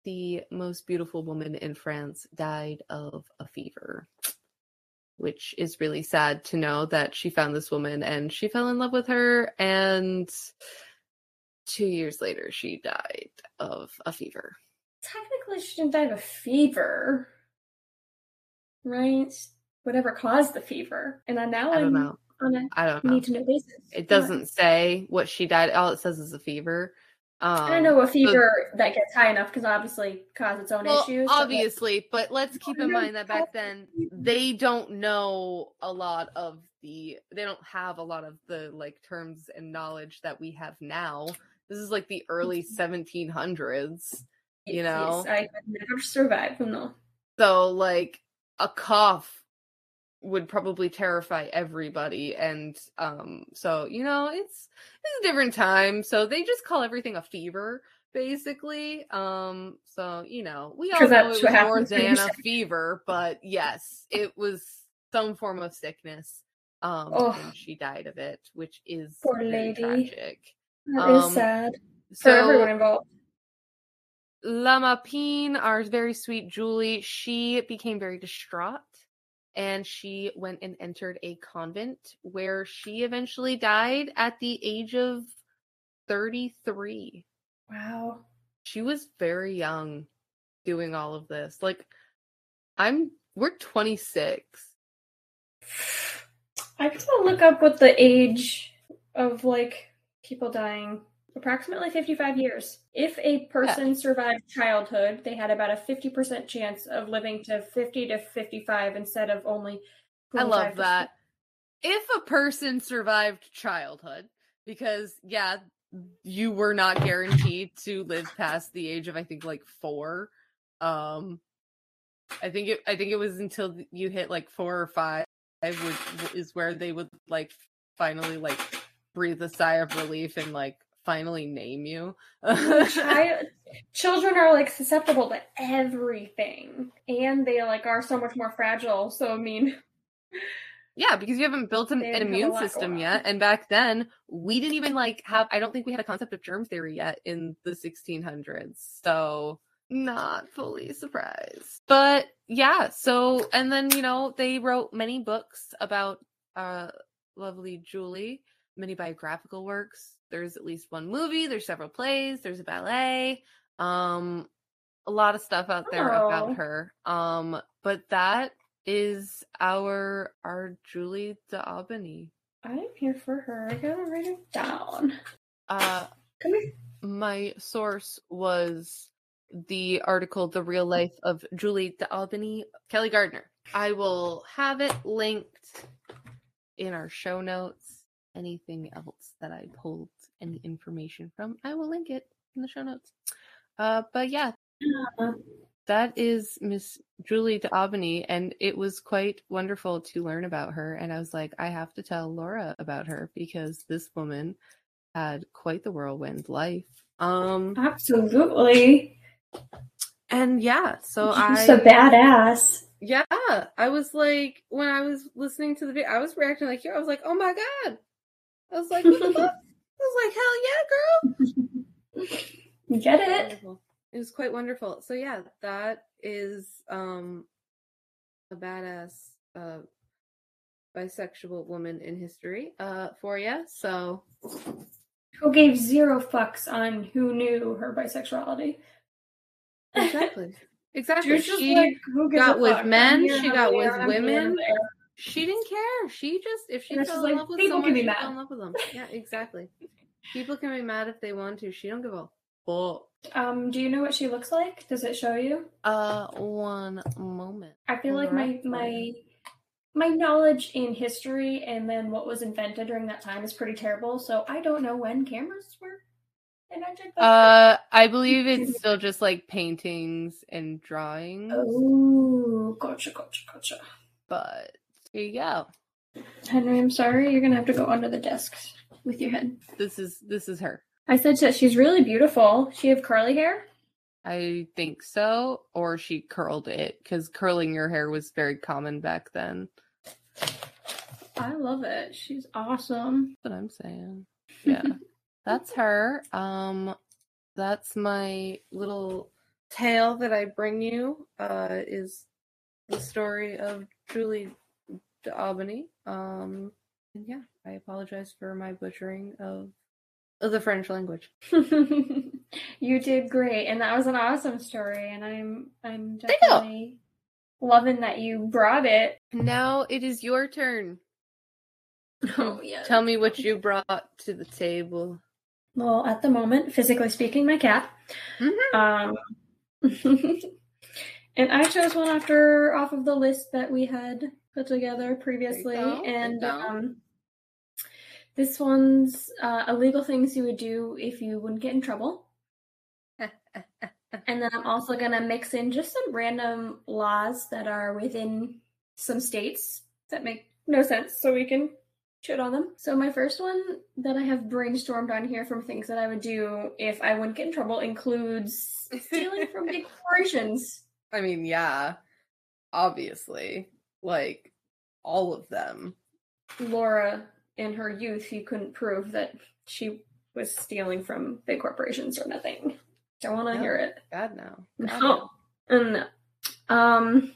the most beautiful woman in France died of a fever which is really sad to know that she found this woman and she fell in love with her and two years later she died of a fever Technically, she didn't die of a fever, right? Whatever caused the fever, and I now i don't I'm know on a i don't know need to know basis. it doesn't say what she died all it says is a fever um, I know a fever that gets high enough because obviously cause its own well, issues. obviously, but let's keep in mind that back then they don't know a lot of the they don't have a lot of the like terms and knowledge that we have now. This is like the early 1700s, you know? yes, I never survive. No. so like a cough would probably terrify everybody and um so you know it's it's a different time so they just call everything a fever basically um so you know we all know it was more than a fever but yes it was some form of sickness um Oh. and she died of it which is Poor lady. tragic That is Um, sad. for everyone involved. La Maupin, our very sweet Julie, she became very distraught and she went and entered a convent where she eventually died at the age of 33. Wow. She was very young doing all of this. Like, I'm, we're 26. I have to look up what the age of like people dying approximately 55 years. If a person yeah. survived childhood, they had about a 50% chance of living to 50 to 55 instead of only I love that. If a person survived childhood, because yeah, you were not guaranteed to live past the age of I think like 4. Um I think it I think it was until you hit like 4 or 5 would, is where they would like finally like breathe a sigh of relief and like finally name you. I, children are like susceptible to everything, and they like are so much more fragile. So I mean, yeah, because you haven't built an, an immune system yet, and back then we didn't even like have. I don't think we had a concept of germ theory yet in the 1600s. So not fully surprised, but yeah. So and then you know they wrote many books about uh lovely Julie many biographical works. There's at least one movie, there's several plays, there's a ballet, um a lot of stuff out there oh. about her. Um but that is our our Julie d'Aubigny. I'm here for her. I gotta write it down. Uh come here. My source was the article The Real Life of Julie d'Aubigny, Kelly Gardiner. I will have it linked in our show notes anything else that I pulled any information from, I will link it in the show notes. Uh, but yeah, that is Miss Julie d'Aubigny, and it was quite wonderful to learn about her. And I was like, I have to tell Laura about her because this woman had quite the whirlwind life. Um, absolutely. And yeah, so She's I a badass. Yeah, I was like when I was listening to the video, I was reacting like you. I was like, "Oh my god, I was like, what the fuck? I was like, hell yeah, girl. Get it? It was quite wonderful. So yeah, that is um a badass uh bisexual woman in history uh for you. So who gave zero fucks on who knew her bisexuality. Exactly. Exactly. She like, got with men, she got with women she didn't care. She just if she fell in like, love with someone, she fell in love with them. Yeah, exactly. People can be mad if they want to. She don't give a fuck. Um, do you know what she looks like? Does it show you? Uh, one moment. I feel like my my my knowledge in history and then what was invented during that time is pretty terrible. So I don't know when cameras were invented. Uh, I believe it's still just like paintings and drawings. Oh, gotcha, gotcha, gotcha. But here you go. Henry, I'm sorry. You're gonna have to go under the desk with your head. This is this is her. I said that she's really beautiful. She have curly hair. I think so, or she curled it because curling your hair was very common back then. I love it. She's awesome. That's what I'm saying. Yeah, that's her. Um, that's my little tale that I bring you. Uh, is the story of Julie d'Aubigny. Um, and yeah, I apologize for my butchering of, of the French language. you did great, and that was an awesome story. And I'm I'm definitely loving that you brought it. Now it is your turn. Oh yeah. Tell me what you brought to the table. Well, at the moment, physically speaking, my cat. Mm-hmm. Um, and I chose one after off of the list that we had put together previously, and um, this one's uh, illegal things you would do if you wouldn't get in trouble. and then I'm also gonna mix in just some random laws that are within some states that make no sense, so we can shit on them. So my first one that I have brainstormed on here from things that I would do if I wouldn't get in trouble includes stealing from big corporations. I mean, yeah, obviously like all of them. Laura, in her youth, you couldn't prove that she was stealing from big corporations or nothing. Don't want to No. hear it. God no. God, No. No. Um,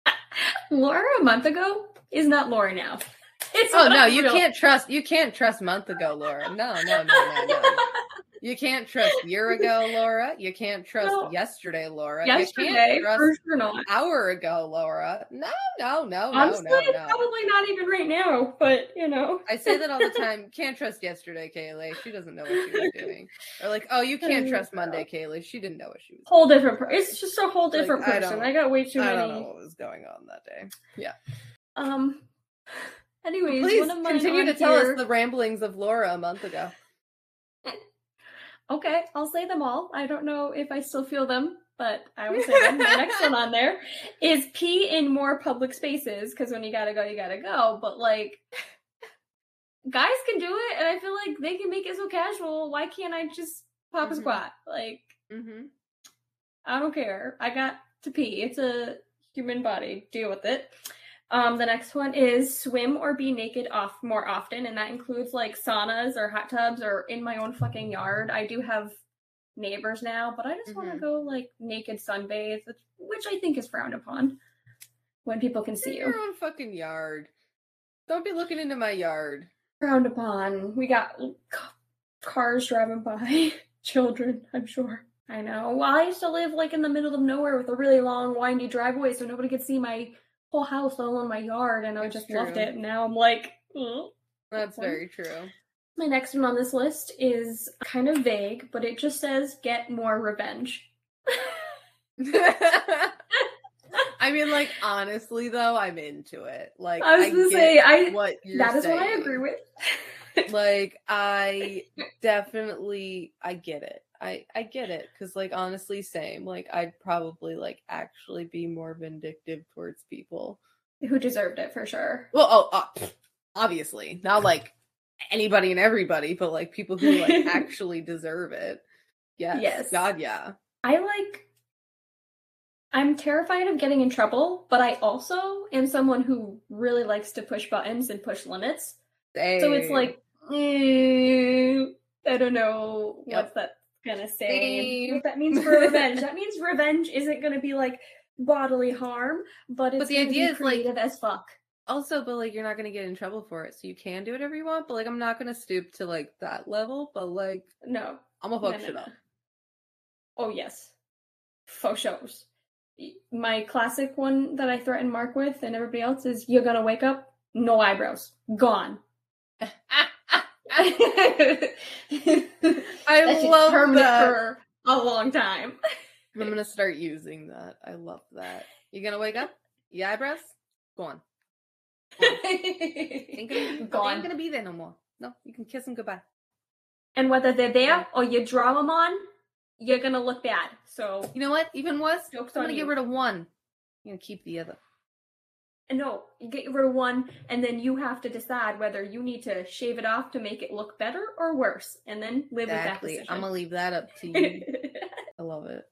Laura a month ago is not Laura now. It's Oh no, you real. can't trust you can't trust month ago, Laura. No, no, no, no, no. You can't trust year ago, Laura. You can't trust No. yesterday, Laura. Yesterday, you can't trust for sure not. hour ago, Laura. No, no, no, no, Honestly, no, no. probably not even right now, but you know. I say that all the time. Can't trust yesterday, Kaylie. She doesn't know what she was doing. Or like, oh, you can't trust Monday, Kaylie. She didn't know what she was. Whole different. Per- it's just a whole different I person. don't- I, got way too I many. I don't know what was going on that day. Yeah. Um. Anyways, Please one of mine continue on to tell us the ramblings of Laura a month ago. Okay, I'll say them all. I don't know if I still feel them, but I will say them. My next one on there is pee in more public spaces because when you gotta go, you gotta go. But like, guys can do it, and I feel like they can make it so casual. Why can't I just pop a Mhm. squat? Like, Mm-hmm. I don't care. I got to pee. It's a human body. Deal with it. Um, the next one is swim or be naked off more often, and that includes like saunas or hot tubs or in my own fucking yard. I do have neighbors now, but I just want to go like naked sunbathe, which- I think is frowned upon when people can see In your you. own fucking yard. Don't be looking into my yard. Frowned upon. We got ca- cars driving by, children. I'm sure. I know. Well, I used to live like in the middle of nowhere with a really long, windy driveway, so nobody could see my whole house, let alone my yard, and I That's just loved it. Now I'm like, "Ugh." That's one. very true. my next one on this list is kind of vague, but it just says get more revenge. I mean, like honestly, though, I'm into it. Like, I was gonna say, I- what that is what I agree with. Like, I definitely, I get it. I I get it because, like, honestly, same. Like, I'd probably like actually be more vindictive towards people. Who deserved it for sure. Well, oh, uh, obviously, not like anybody and everybody, but like people who like actually deserve it. Yes. Yes. God, yeah. I like I'm terrified of getting in trouble, but I also am someone who really likes to push buttons and push limits. So it's like eh, I don't know Yep. what's that gonna say. Same. What that means for revenge. that means revenge isn't gonna be like bodily harm, but it's the gonna idea is, like- creative as fuck. also, but like you're not gonna get in trouble for it, so you can do whatever you want. But like, I'm not gonna stoop to like that level. But like, No. I'm gonna No, fuck no, shit no. up. Oh yes. Faux shows. My classic one that I threaten Mark with and everybody else is you're gonna wake up, no eyebrows. Gone. I love that. for a long time. I'm gonna start using that. I love that. You gonna wake up? Your eyebrows? Go on. Ain't gonna, ain't gonna be there no more. No, you can kiss them goodbye. And whether they're there Yeah. or you draw them on, you're gonna look bad. So You know what? Even worse, Joke's I'm gonna get rid of one. I'm gonna keep the other. No, you get rid of one, and then you have to decide whether you need to shave it off to make it look better or worse, and then live Exactly. with that Decision. I'm gonna leave that up to you. I love it.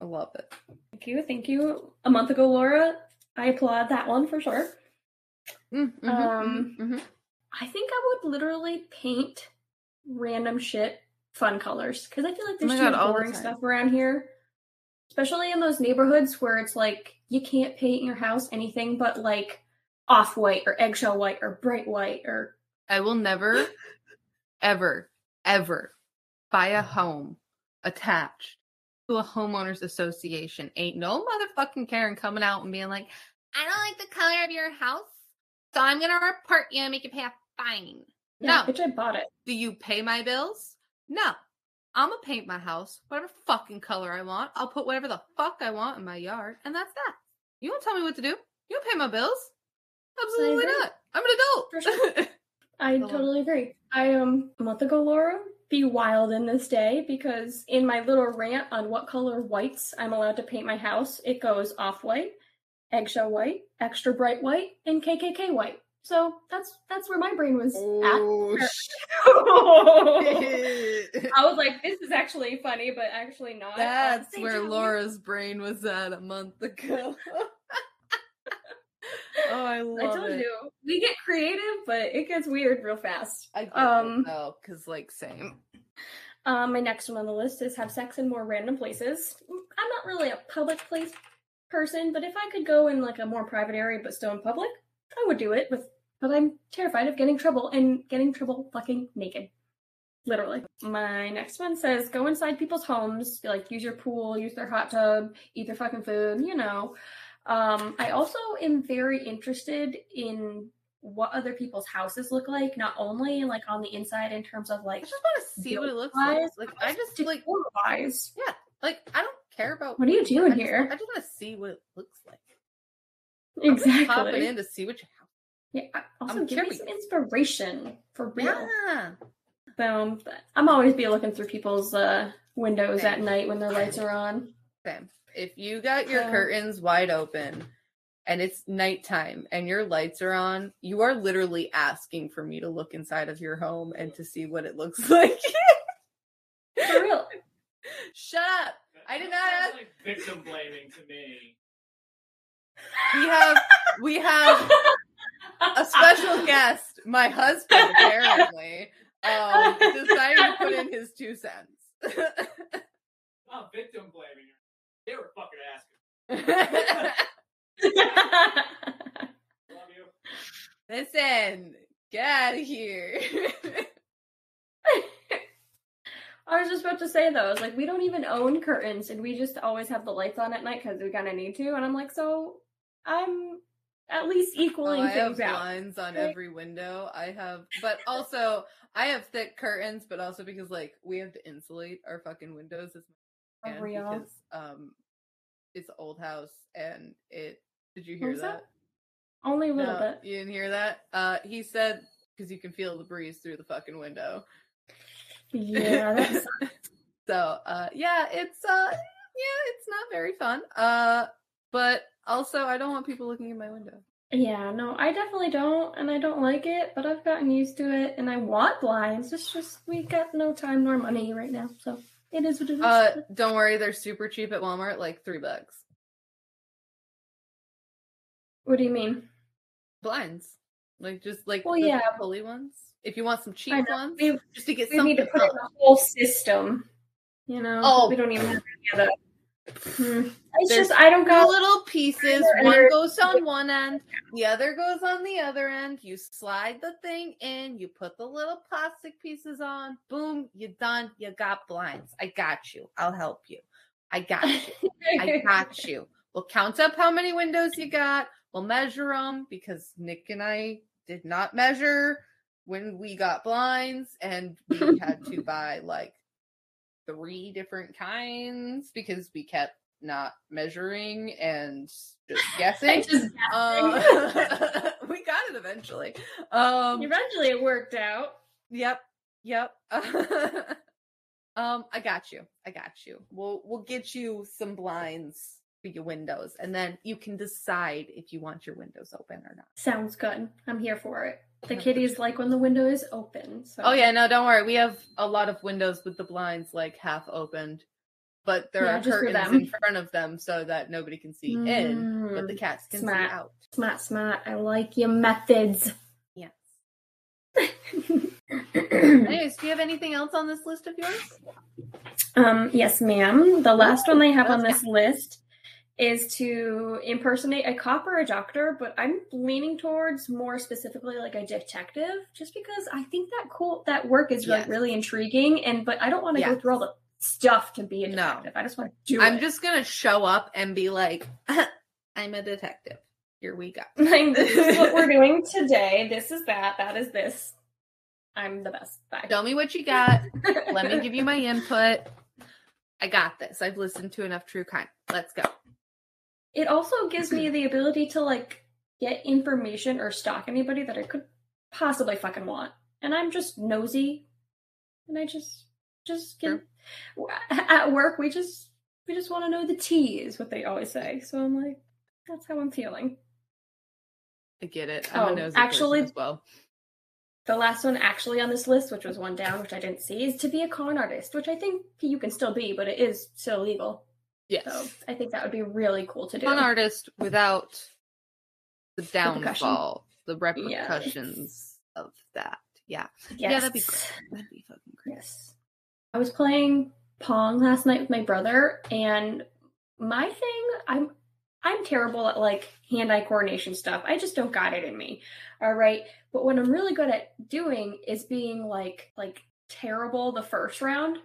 I love it. thank you, thank you. A month ago, Laura, I applaud that one for sure. Mm, mhm, Um, mhm, mhm. I think I would literally paint random shit fun colors because I feel like Oh there's my too God, much boring stuff around here, especially in those neighborhoods where it's like you can't paint your house anything but like off white or eggshell white or bright white or I will never, ever, ever buy a home attached to a homeowners association. Ain't no motherfucking Karen coming out and being like, I don't like the color of your house, so I'm gonna report you and make you pay a fine. yeah, No. bitch, I bought it. Do you pay my bills? No. I'm gonna paint my house whatever fucking color I want. I'll put whatever the fuck I want in my yard, and that's that. You don't tell me what to do. You don't pay my bills. Absolutely not. I'm an adult. For sure. I totally agree. I um a month ago, Laura, be wild in this day because in my little rant on what color whites I'm allowed to paint my house, it goes off white, eggshell white, extra bright white, and KKK white. So that's that's where my brain was oh, at. I was like, this is actually funny, but actually not. That's where. Laura's brain was at a month ago. Oh, I love I told it. you we get creative, but it gets weird real fast. I get Um, it though, because like same. Um, my next one on the list is have sex in more random places. I'm not really a public place person, but if I could go in like a more private area but still in public, I would do it. With but I'm terrified of getting trouble and getting trouble fucking naked. Literally. My next one says go inside people's homes, like use your pool, use their hot tub, eat their fucking food, you know. Um, I also am very interested in what other people's houses look like, not only like on the inside in terms of like I just want to see what it looks like. Wise, Like I just like wise. yeah, like I don't care about What are you I doing just- here? I just want to see what it looks like. I'm just Exactly. popping in to see what you Yeah. I- Also, I'm give me some inspiration for real. Yeah. Boom. I'm always be looking through people's uh, windows Same. at night when their lights are on. Same. If you got your Yeah. curtains wide open and it's nighttime and your lights are on, you are literally asking for me to look inside of your home and to see what it looks like. For real. Shut up. I did not sounds ask- like victim blaming to me. We have we have a special guest, my husband, apparently, um, decided to put in his two cents. Oh, victim blaming. They were fucking asking. Love you. Listen, get out of here. I was just about to say though, I was like, we don't even own curtains, and we just always have the lights on at night because we kind of need to. And I'm like, so I'm at least equaling Oh, equaling I have out. blinds on every window. I have, but also I have thick curtains, but also because like we have to insulate our fucking windows as much as we For can real? because um it's an old house and it. Did you hear that? that? Only a little No, bit. You didn't hear that? Uh, he said because you can feel the breeze through the fucking window. Yeah, that's so uh yeah it's uh yeah it's not very fun uh but also i don't want people looking in my window Yeah, no, I definitely don't, and I don't like it, but I've gotten used to it, and I want blinds. It's just we got no time nor money right now, so it is what it is. uh don't worry they're super cheap at walmart like three bucks what do you mean? blinds like just like Well, the yeah. pulley ones if you want some cheap ones We, just to get we something need to put up. in a whole system, you know. Oh. we don't even have any of that. Hmm. It's There's just I don't got. little pieces. One goes on one end, the other goes on the other end. You slide the thing in, you put the little plastic pieces on, boom, you're done. You got blinds. I got you. I'll help you. I got you. I got you. We'll count up how many windows you got. We'll measure them because Nick and I did not measure when we got blinds, and we had to buy like three different kinds because we kept not measuring and just guessing. just Uh, we got it eventually. Um, Eventually, it worked out. Yep. Yep. um, I got you. I got you. We'll we'll get you some blinds for your windows, and then you can decide if you want your windows open or not. Sounds good. I'm here for it. The 100%. kitties like when the window is open. So. Oh yeah, no, don't worry. We have a lot of windows with the blinds like half opened, but there Yeah, are curtains in front of them so that nobody can see in, but the Mm, cats can smart. see out. Smart, smart. I like your methods. Yes. Anyways, do you have anything else on this list of yours? um, yes, ma'am. The last one they have on this list is to impersonate a cop or a doctor, but I'm leaning towards more specifically like a detective, just because I think that cool that work is like really intriguing, and but I don't want to go through all the stuff to be a No. detective. I just want to do I'm it. just gonna show up and be like, I'm a detective. Here we go. this is what we're doing today. This is that. That is this. I'm the best. Bye. Show me what you got. Let me give you my input. I got this. I've listened to enough true crime. Let's go. It also gives me the ability to like get information or stalk anybody that I could possibly fucking want. And I'm just nosy. And I just just get at work we just we just want to know the tea is what they always say. So I'm like, that's how I'm feeling. I get it. I'm Oh, a nosy actually- as well. The last one actually on this list, which was one down, which I didn't see, is to be a con artist, which I think you can still be, but it is still illegal. Yes. So I think that would be really cool to do. Con artist without the downfall, the repercussions of that. Yeah. Yes. Yeah, that'd be great. That'd be fucking great. Yes. I was playing Pong last night with my brother, and my thing, I'm I'm terrible at like hand-eye coordination stuff. I just don't got it in me. All right. But what I'm really good at doing is being like like terrible the first round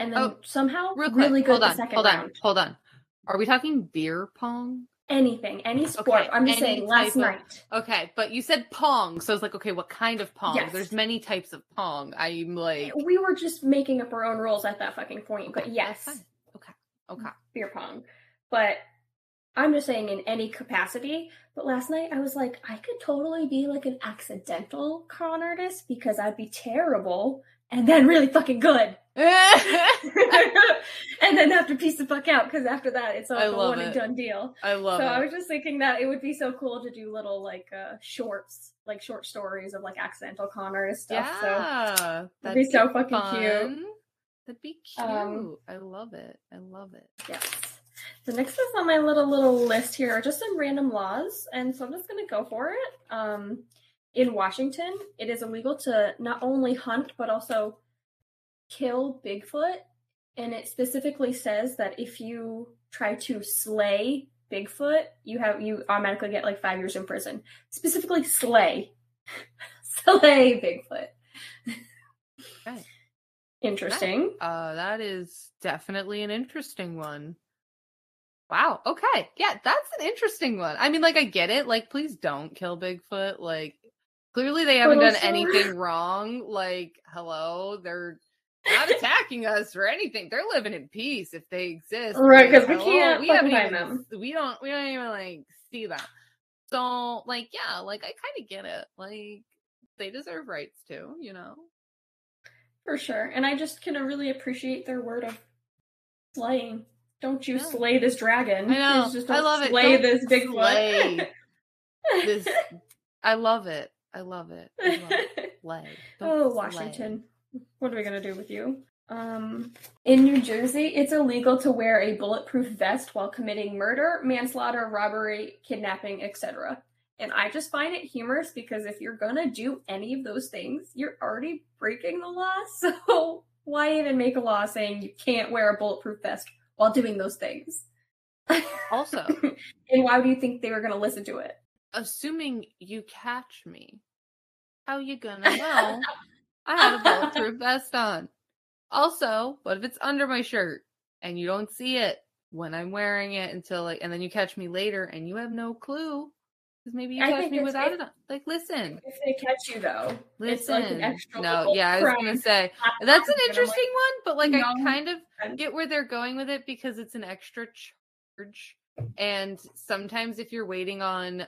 and then Oh, somehow Real quick. really good hold the on. second Hold round. on. Hold on. Are we talking beer pong? Anything, any sport. Okay, I'm just saying last of- night. Okay, but you said pong, so I was like, okay, what kind of pong? Yes. There's many types of pong. I'm like, We were just making up our own rules at that fucking point. But yes. okay, okay. beer pong. But I'm just saying in any capacity. But last night I was like, I could totally be like an accidental con artist because I'd be terrible and then really fucking good. and then have to piece the fuck out because after that it's I a one and done deal. I love so it. So I was just thinking that it would be so cool to do little like uh shorts, like short stories of like accidental con artist stuff. So yeah, it'd be so fucking cute. That'd be cute. Um, I love it. I love it. Yes. The next one's on my little little list here are just some random laws, and so I'm just gonna go for it. Um, in Washington, it is illegal to not only hunt but also kill Bigfoot, and it specifically says that if you try to slay Bigfoot, you have you automatically get like five years in prison. Specifically, slay, slay Bigfoot. Okay. Interesting. Uh, that is definitely an interesting one. Wow. Okay. Yeah, that's an interesting one. I mean, like, I get it. Like, please don't kill Bigfoot. Like, clearly they haven't done anything wrong. Like, hello, they're not attacking us or anything. They're living in peace if they exist. Right, Like, 'cause we can't We haven't find even. We don't. We don't even like see them. So, like, yeah, like I kind of get it. Like, they deserve rights too. You know. For sure. And I just kind of really appreciate their word of slaying. Don't you Yeah. slay this dragon. I know. Just I love it. Slay Don't this big slay this I love it. I love it. I love it. Oh. Washington. What are we going to do with you? Um, in New Jersey, it's illegal to wear a bulletproof vest while committing murder, manslaughter, robbery, kidnapping, etc. And I just find it humorous because if you're going to do any of those things, you're already breaking the law. So why even make a law saying you can't wear a bulletproof vest while doing those things? Also, and why do you think they were going to listen to it? Assuming you catch me, how you gonna know I had a bulletproof vest on? Also, what if it's under my shirt and you don't see it when I'm wearing it until like, and then you catch me later and you have no clue because maybe you I catch me without it-. Like, listen, If they catch you, though, listen. like no, yeah, I was gonna say that's an crime, but I'm interesting one, but like I kind of get where they're going with it because it's an extra charge. And sometimes if you're waiting on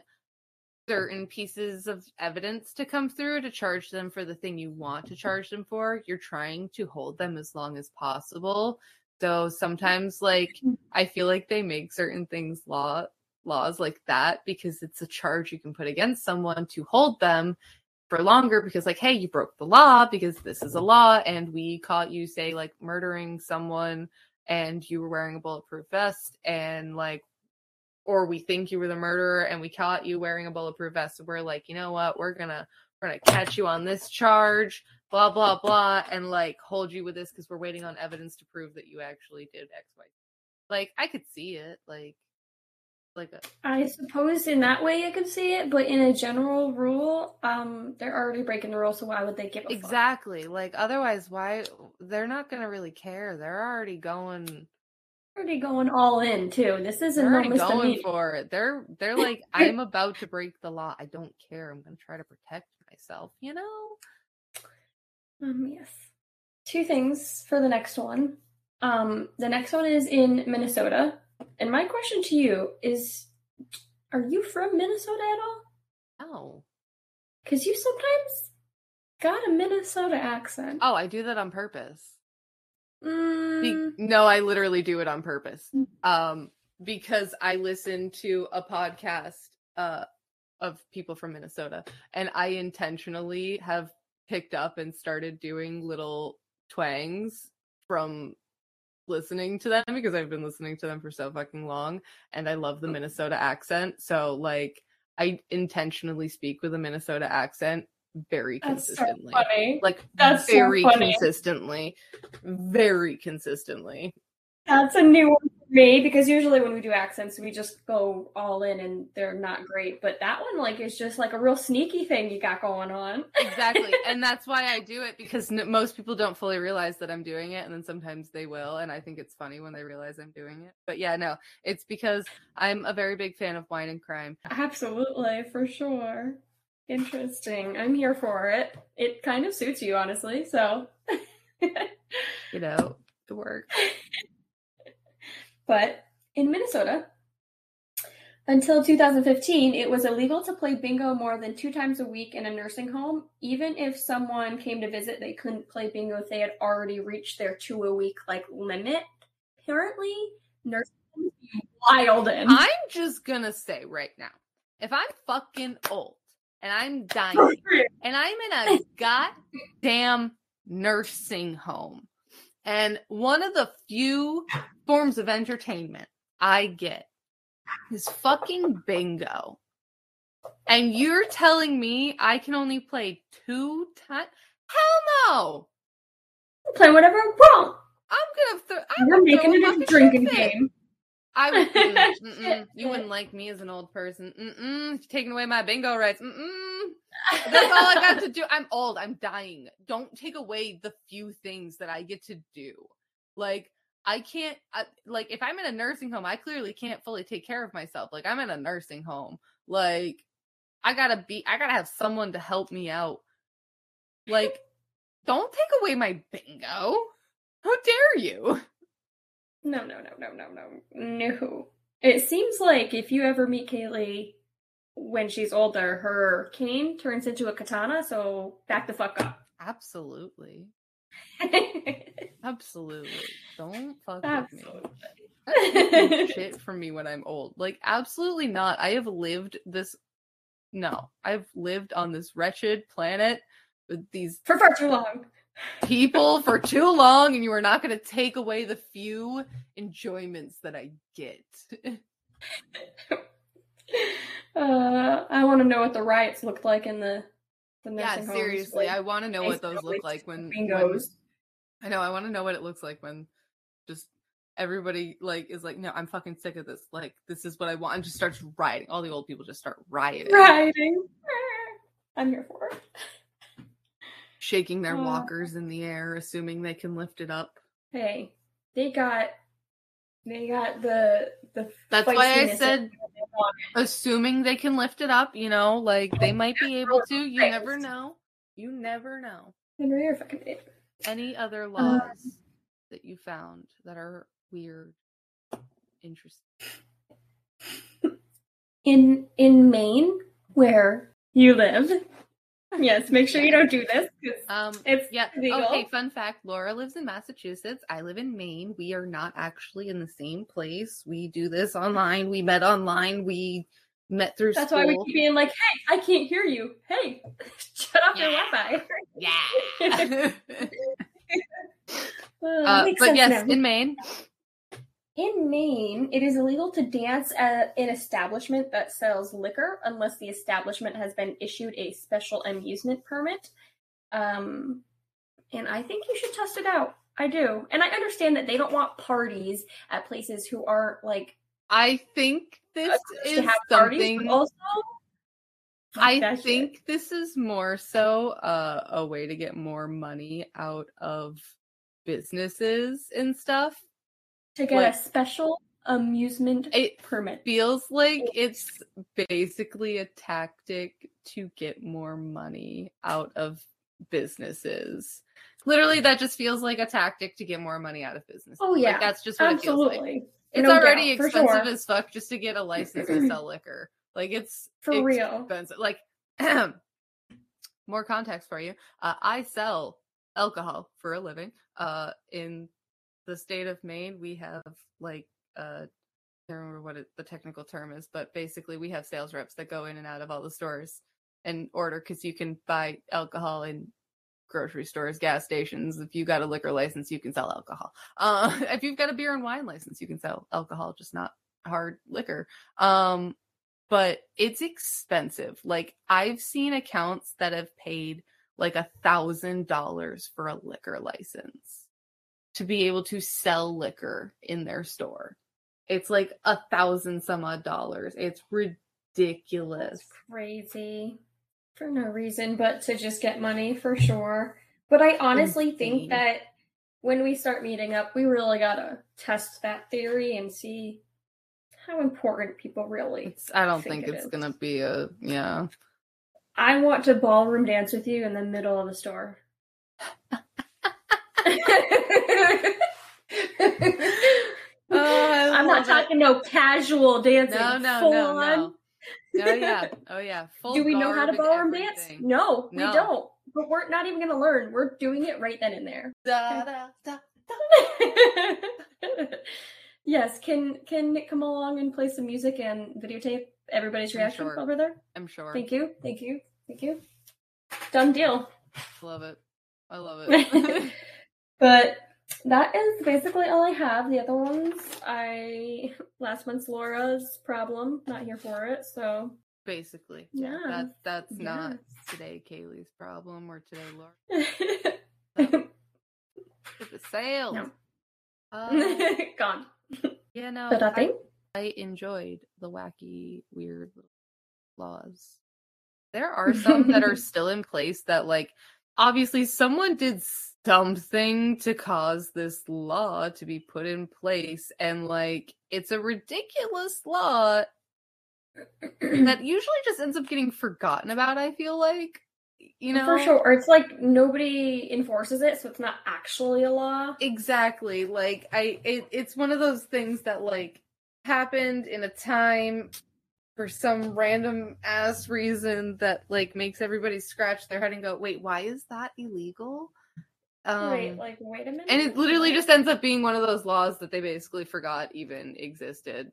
certain pieces of evidence to come through to charge them for the thing you want to charge them for, you're trying to hold them as long as possible. So sometimes like mm-hmm. I feel like they make certain things law laws like that because it's a charge you can put against someone to hold them for longer because like hey you broke the law because this is a law and we caught you say like murdering someone and you were wearing a bulletproof vest and like or we think you were the murderer and we caught you wearing a bulletproof vest so we're like you know what we're gonna we're gonna catch you on this charge blah blah blah and like hold you with this because we're waiting on evidence to prove that you actually did x y like i could see it like like a I suppose in that way you could see it, but in a general rule, um, they're already breaking the rules, so why would they give a fuck? exactly like otherwise why they're not gonna really care they're already going Already going all in too. This isn't they're no going for it they're they're like i'm about to break the law i don't care i'm gonna try to protect myself you know Um, yes. Two things for the next one. Um, the next one is in Minnesota, and my question to you is: Are you from Minnesota at all? no Because you sometimes got a Minnesota accent. oh i do that on purpose Be- Mm, no, I literally do it on purpose. Mm. Um, because I listen to a podcast uh of people from Minnesota, and I intentionally have picked up and started doing little twangs from listening to them because I've been listening to them for so fucking long, and I love the Minnesota accent. So like. I intentionally speak with a Minnesota accent very That's so consistently. funny. Like That's so very funny. consistently. Very consistently. That's a new one for me because usually when we do accents, we just go all in and they're not great. But that one, like, is just like a real sneaky thing you got going on. Exactly. and that's why I do it because n- most people don't fully realize that I'm doing it and then sometimes they will and I think it's funny when they realize I'm doing it. But yeah, no. It's because I'm a very big fan of wine and crime. Absolutely, for sure. Interesting. I'm here for it. It kind of suits you, honestly. So, You know, it works. but in Minnesota, until 2015, it was illegal to play bingo more than two times a week in a nursing home. Even if someone came to visit, they couldn't play bingo if they had already reached their two a week like limit. Apparently, nursing homes wild in. I'm just gonna say right now, if I'm fucking old and I'm dying and I'm in a goddamn nursing home, and one of the few forms of entertainment I get is fucking bingo. And you're telling me I can only play two times? Hell no! play whatever I want. I'm gonna throw. I'm We're gonna making it a drinking shit fit. game. I would. Mm, mm-mm. You wouldn't like me as an old person. Mm-mm. Taking away my bingo rights. Mm-mm. That's all I got to do. I'm old. I'm dying. Don't take away the few things that I get to do. Like I can't. I, like if I'm in a nursing home, I clearly can't fully take care of myself. Like I'm in a nursing home. Like I gotta be. I gotta have someone to help me out. Like don't take away my bingo. How dare you? No, no, no, no, no, no, no. It seems like if you ever meet Kaylie when she's older, her cane turns into a katana. So back the fuck up. Absolutely. Absolutely. Don't fuck with me. Absolutely. Absolutely shit from me when I'm old. Like, absolutely not. I have lived this. No, I've lived on this wretched planet with these For far too long. People for too long, and you are not going to take away the few enjoyments that I get. Uh, I want to know what the riots looked like in the the yeah, nursing homes. seriously. like, I want to know what those look like when, when. I know. I want to know what it looks like when just everybody like is like, no, I'm fucking sick of this. Like, this is what I want, and just starts rioting. All the old people just start rioting, Riding. I'm here for it. Shaking their Uh. walkers in the air, assuming they can lift it up. Hey, they got they got the the. That's why I said, that they want. assuming they can lift it up. You know, like they might be able to. You never know. You never know. Henry, you're fucking idiot. Any other Um, laws that you found that are weird, interesting? in in Maine, where you live. Yes, make sure you don't do this. Um, It's yeah. legal. Okay, fun fact: Laura lives in Massachusetts. I live in Maine. We are not actually in the same place. We do this online. We met online. We met through That's school. why we keep being like, "Hey, I can't hear you. Hey, shut off your Wi-Fi." yeah. Uh, but yes, now. in Maine, In Maine, it is illegal to dance at an establishment that sells liquor unless the establishment has been issued a special amusement permit. Um, and I think you should test it out. I do. And I understand that they don't want parties at places who aren't like I think this to is have something. also I shit. think this is more so uh, a way to get more money out of businesses and stuff. To get like- a special amusement It permit. feels like it's basically a tactic to get more money out of businesses. Literally, that just feels like a tactic to get more money out of businesses. Oh, Like, yeah. that's just what it feels like. Absolutely. It's No already doubt, expensive sure. as fuck just to get a license to sell liquor. Like it's For real. expensive. Like more context for you. Uh, I sell alcohol for a living. Uh, in the state of Maine, we have like uh, I don't remember what it, the technical term is, but basically we have sales reps that go in and out of all the stores and order because you can buy alcohol in grocery stores, gas stations. If you got a liquor license, you can sell alcohol. Uh, if you've got a beer and wine license, you can sell alcohol, just not hard liquor. Um, but it's expensive. Like I've seen accounts that have paid like a thousand dollars for a liquor license to be able to sell liquor in their store. It's like a thousand some odd dollars. It's ridiculous. crazy for no reason but to just get money for sure. But I honestly Insane. think that when we start meeting up, we really gotta test that theory and see how important people really. It's I don't think think, it's is. gonna be a yeah. I want to ballroom dance with you in the middle of the store. Oh, I'm not it. talking no casual dancing. No, no, full no, on. no. Oh yeah. Oh yeah. Full Do we know how to ballroom dance? everything. No, we don't. But we're not even gonna learn. We're doing it right then and there. Da, da, da. yes, can can Nick come along and play some music and videotape everybody's reaction sure. over there? I'm sure. Thank you, thank you, thank you. Done deal. Love it. I love it. but that is basically all I have. The other ones, I last month's Laura's problem. Not here for it, so Basically. Yeah. That that's not today Kaylie's problem or today Laura. If it sales. No. Uh, gone. yeah, no. But I think I enjoyed the wacky, weird laws. There are some that are still in place that, like, obviously someone did something to cause this law to be put in place, and, like, it's a ridiculous law that usually just ends up getting forgotten about, I feel like. You know? for sure, or it's like nobody enforces it, so it's not actually a law. Exactly. Like I it, it's one of those things that like happened in a time for some random ass reason that like makes everybody scratch their head and go, "Wait, why is that illegal?" Um wait, like wait a minute. and it literally just ends up being one of those laws that they basically forgot even existed.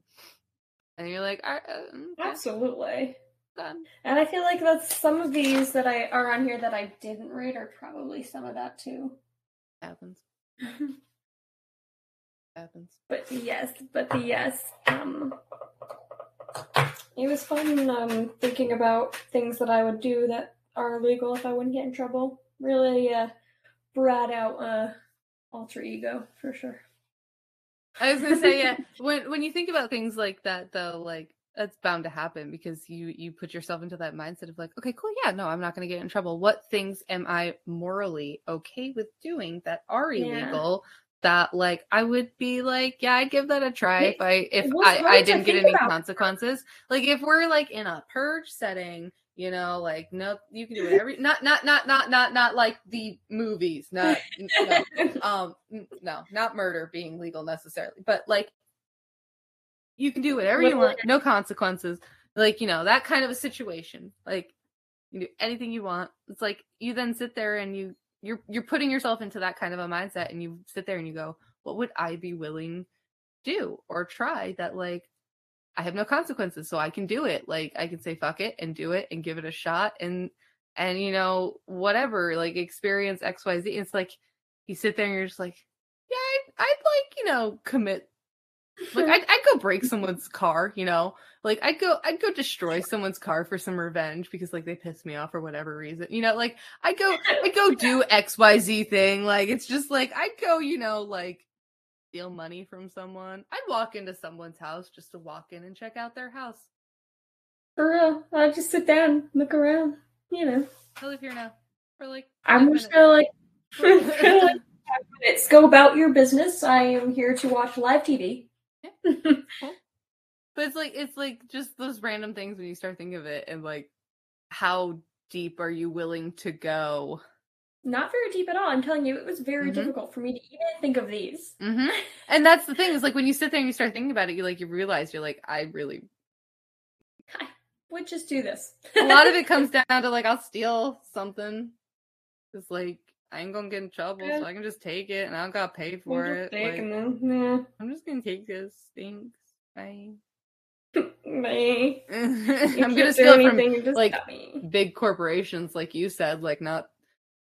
And you're like, "Ah, uh, okay, absolutely. done." And I feel like that's some of these that I are on here that I didn't read are probably some of that too. Happens. Happens. But yes, but the yes. Um, it was fun um, thinking about things that I would do that are illegal if I wouldn't get in trouble. Really uh, brought out uh, alter ego for sure. I was gonna say, yeah. When when you think about things like that, though, like that's bound to happen because you you put yourself into that mindset of like, okay, cool, yeah, no, I'm not gonna get in trouble. What things am I morally okay with doing that are illegal? That like I would be like, yeah, I'd give that a try if I if I, I didn't get any about. consequences. Like if we're like in a purge setting, you know, like no, you can do whatever. not not not not not not like the movies. Not no um no not murder being legal necessarily but like you can do whatever you want no consequences like you know that kind of a situation like you can do anything you want it's like you then sit there and you you're you're putting yourself into that kind of a mindset and you sit there and you go what would i be willing to do or try that like i have no consequences so i can do it. Like i can say fuck it and do it and give it a shot and and you know whatever like experience xyz it's like you sit there and you're just like yeah i'd, I'd like you know commit. Like I'd, I'd go break someone's car you know like i'd go i'd go destroy someone's car for some revenge because like they pissed me off for whatever reason you know like i'd go i'd go do xyz thing like it's just like i'd go you know like steal money from someone i'd walk into someone's house just to walk in and check out their house For real, I'll just sit down, look around. You know, i live here now for like I'm just gonna like, for minutes. like five minutes. Go about your business. I am here to watch live TV. But it's like it's like just those random things when you start thinking of it and like how deep are you willing to go? Not very deep at all. I'm telling you, it was very Mhm. difficult for me to even think of these. hmm And that's the thing is like when you sit there and you start thinking about it, you like you realize you're like I really I would just do this. a lot of it comes down to like I'll steal something. It's like I ain't gonna get in trouble, so I can just take it and I don't gotta pay for it. Like, yeah. I'm just gonna take this. Thanks. Bye. Me. I'm gonna steal it from like, big corporations like you said like not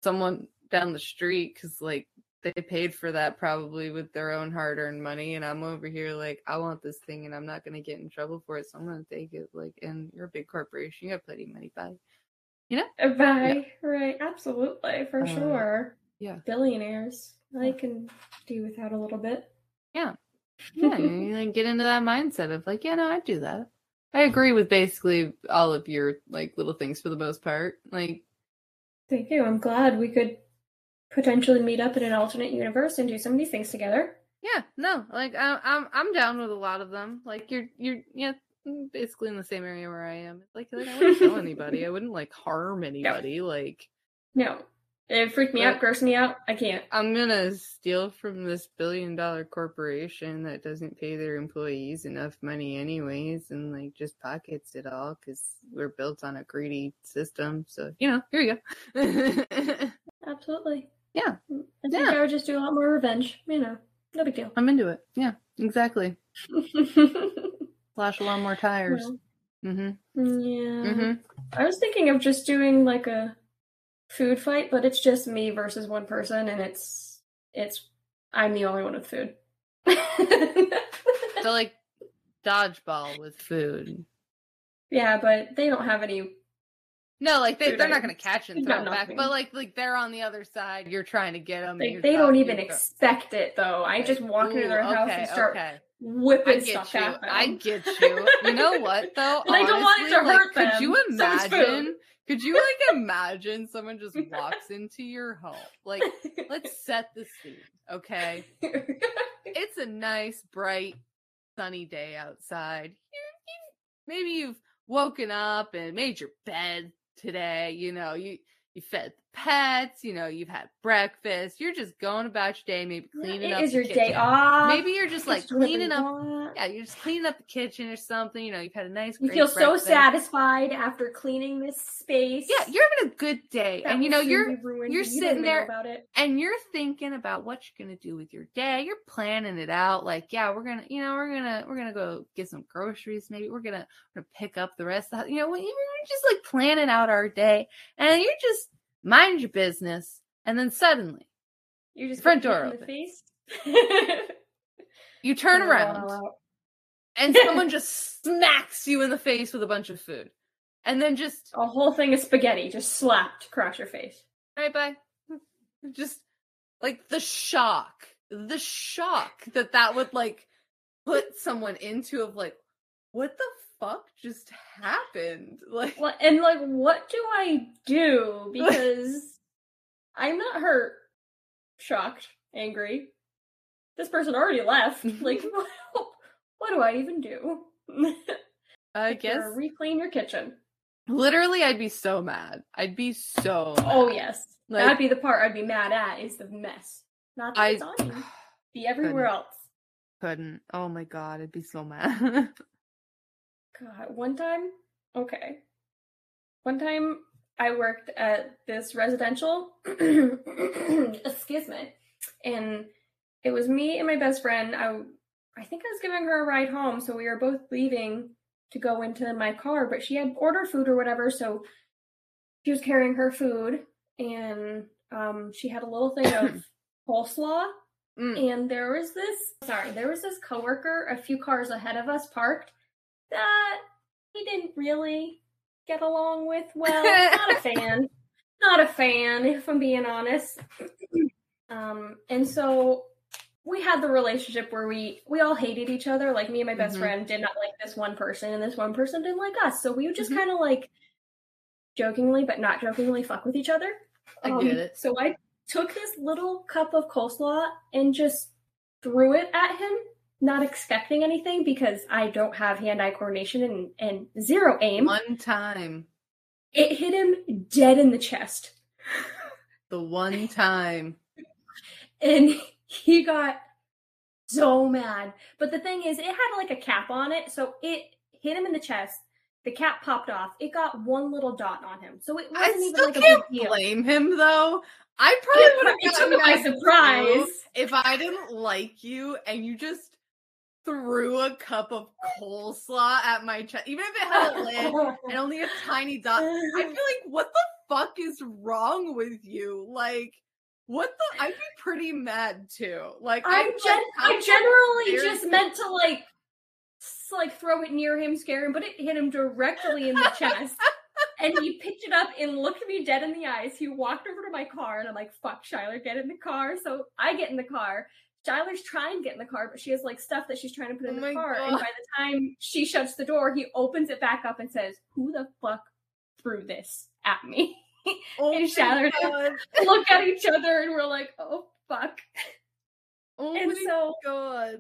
someone down the street because like they paid for that probably with their own hard-earned money and i'm over here like i want this thing and i'm not going to get in trouble for it so i'm going to take it like and you're a big corporation you have plenty of money bye you know Uh, Bye. Right. Absolutely. For Uh, sure. yeah. Billionaires. I can do without a little bit. yeah you, like get into that mindset of like yeah no i'd do that i agree with basically all of your like little things for the most part like Thank you. I'm glad we could potentially meet up in an alternate universe and do some of these things together. Yeah, no, like I, I'm I'm down with a lot of them. Like you're you're yeah, mm, basically in the same area where I am. Like like I wouldn't kill anybody. I wouldn't like harm anybody. Like No. It freaked me out, grossed me out. I can't. I'm gonna steal from this billion dollar corporation that doesn't pay their employees enough money anyways, and like just pockets it all because we're built on a greedy system. So you know, here you go. Absolutely. Yeah. I think Yeah. I would just do a lot more revenge. You know, no big deal. I'm into it. Yeah, exactly. Slash a lot more tires. Well, mm-hmm. yeah. Mm-hmm. I was thinking of just doing like a food fight, but it's just me versus one person, and it's it's I'm the only one with food. So like dodgeball with food. yeah, but they don't have any. No, like they, they're not gonna catch and throw back, but like like they're on the other side. You're trying to get them. Like they don't even expect it though. I just walk into their house okay, and start okay. whipping I stuff you. at them. I get you. You know what though? And I don't want it Honestly, to like, hurt Could you them. Imagine? Could you like imagine someone just walks into your home? Like, let's set the scene, okay? It's a nice, bright, sunny day outside. Maybe you've woken up and made your bed today. You know, you you fed pets. You know, you've had breakfast. You're just going about your day, maybe cleaning it up. is the your day off. Maybe you're just like cleaning up. want. Yeah, you're just cleaning up the kitchen or something. You know, you've had a nice. You feel so satisfied after cleaning this space. Yeah, you're having a good day, That and you know you're you're you sitting there about it. and you're thinking about what you're gonna do with your day. You're planning it out. Like, yeah, we're gonna, you know, we're gonna we're gonna go get some groceries. Maybe we're gonna we're gonna pick up the rest of the, you know, we're just like planning out our day, and you're just mind your business, and then suddenly you're just Front door open. you turn around and someone just smacks you in the face with a bunch of food, and then just A whole thing of spaghetti just slapped across your face. right bye just like the shock the shock that that would like put someone into of like what the fuck just happened like and like, what do I do? Because I'm not hurt, shocked, angry. This person already left. Like, what, what do I even do? i Like, guess reclean your kitchen. literally i'd be so mad i'd be so Oh yes, like that'd be the part I'd be mad at. Is the mess, not that i it's on you. Be everywhere else. couldn't oh my god i'd be so mad God, one time, okay. One time I worked at this residential, excuse me, and it was me and my best friend. I, I think I was giving her a ride home, so we were both leaving to go into my car, but she had ordered food or whatever, so she was carrying her food, and um, she had a little thing of coleslaw, Mm. and there was this sorry there was this coworker a few cars ahead of us parked that he didn't really get along with well. Not a fan. Not a fan if i'm being honest. Um and so we had the relationship where we we all hated each other. Like me and my best Mhm. friend did not like this one person and this one person didn't like us. So we would just Mhm. kind of like jokingly but not jokingly fuck with each other. I Um, get it. so i took this little cup of coleslaw and just threw it at him not expecting anything because i don't have hand-eye coordination and, and zero aim one time it hit him dead in the chest the one time and he got so mad. But the thing is, it had like a cap on it, so it hit him in the chest. The cap popped off. It got one little dot on him, so it wasn't even still like a can't big deal. blame him though i probably would have him by surprise. if I didn't like you and you just threw a cup of coleslaw at my chest, even if it had a lid and only a tiny dot, I'd be like, what the fuck is wrong with you? Like, what the? I'd be pretty mad too. Like I I'm gen- like, I generally just meant to like like throw it near him, scare him, but it hit him directly in the chest. And he picked it up and looked me dead in the eyes. He walked over to my car and I'm like, fuck, Shyler, get in the car. So I get in the car. Shyler's trying to get in the car, but she has like stuff that she's trying to put in Oh the car. And by the time she shuts the door, he opens it back up and says, Who the fuck threw this at me? Oh and God. Look at each other and we're like, Oh fuck. Oh And my so god.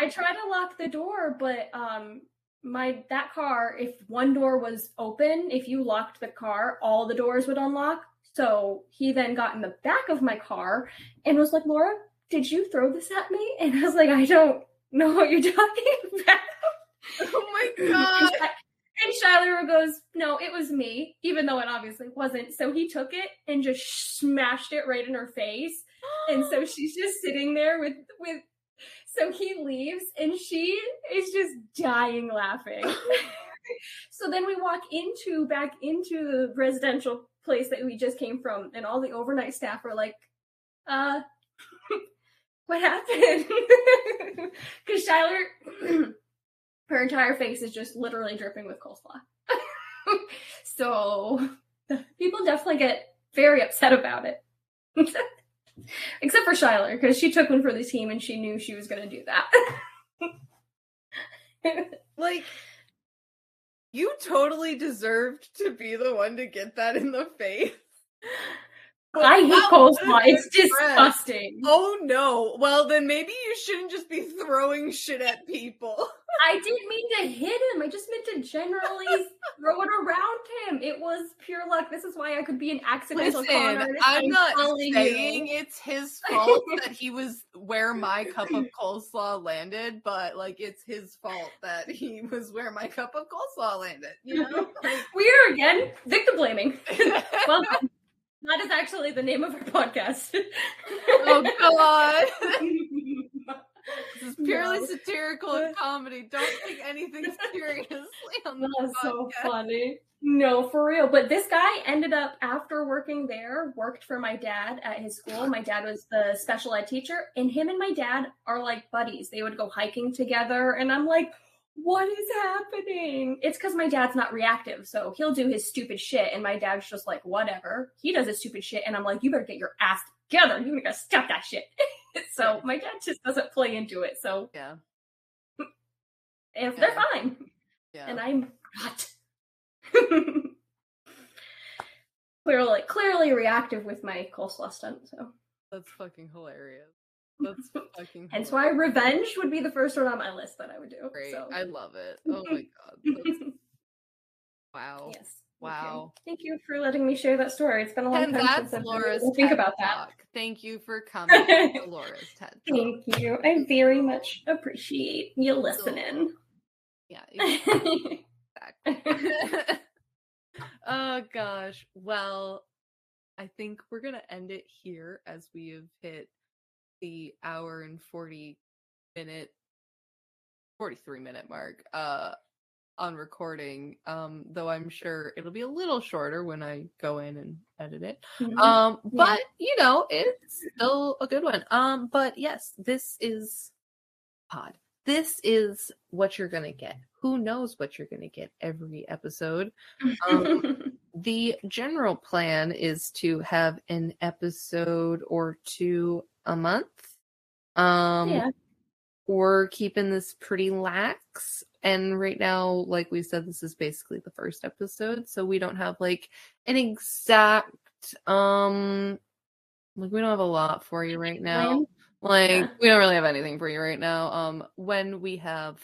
I try to lock the door, but um my that car, if one door was open, if you locked the car, all the doors would unlock. So he then got in the back of my car and was like, Laura, did you throw this at me? And I was like, I don't know what you're talking about. Oh my god. And Shyler goes, No, it was me, even though it obviously wasn't. So he took it and just smashed it right in her face. And so she's just sitting there with with so he leaves and she is just dying laughing. so then we walk into back into the residential place that we just came from and all the overnight staff are like, uh what happened? Cause Shyler her entire face is just literally dripping with coleslaw. so people definitely get very upset about it. Except for Shyler, because she took one for the team and she knew she was going to do that. Like you totally deserved to be the one to get that in the face. I hate wow, coleslaw. It's disgusting. Oh no. Well then maybe you shouldn't just be throwing shit at people. I didn't mean to hit him. I just meant to generally throw it around him. It was pure luck. This is why I could be an accidental con Listen. I'm not saying you. it's his fault that he was where my cup of coleslaw landed, but like it's his fault that he was where my cup of coleslaw landed. You know? Like, We are again victim blaming. Welcome. That is actually the name of our podcast. oh god. This is purely No. satirical and comedy. Don't take anything seriously on That's so funny. No, for real. But this guy ended up after working there, worked for my dad at his school. My dad was the special ed teacher, and him and my dad are like buddies. They would go hiking together, and I'm like, what is happening? It's because my dad's not reactive, so he'll do his stupid shit, and my dad's just like, whatever. He does his stupid shit, and I'm like, you better get your ass together. You gotta stop that shit. so my dad just doesn't play into it. So Yeah. if they're fine Yeah. and I'm not. clearly, clearly reactive with my coleslaw stunt. So, That's fucking hilarious. That's fucking hence why revenge would be the first one on my list that I would do. Great. So, I love it. Oh my god. Wow. yes. Wow. Thank you. Thank you for letting me share that story. It's been a long And time that's since I've Laura's to think about that. Talk. Thank you for coming to Laura's TED Talk. Thank you. I very much appreciate you listening. Yeah, exactly. oh gosh. Well, I think we're gonna end it here as we have hit the hour and 40 minute 43 minute mark uh on recording um though i'm sure it'll be a little shorter when i go in and edit it Mhm. um Yeah. but you know it's still a good one um but yes this is pod this is what you're gonna get who knows what you're gonna get every episode um, the general plan is to have an episode or two a month um yeah. we're keeping this pretty lax and right now like we said this is basically the first episode so we don't have like an exact um like we don't have a lot for you right now like Yeah. we don't really have anything for you right now um when we have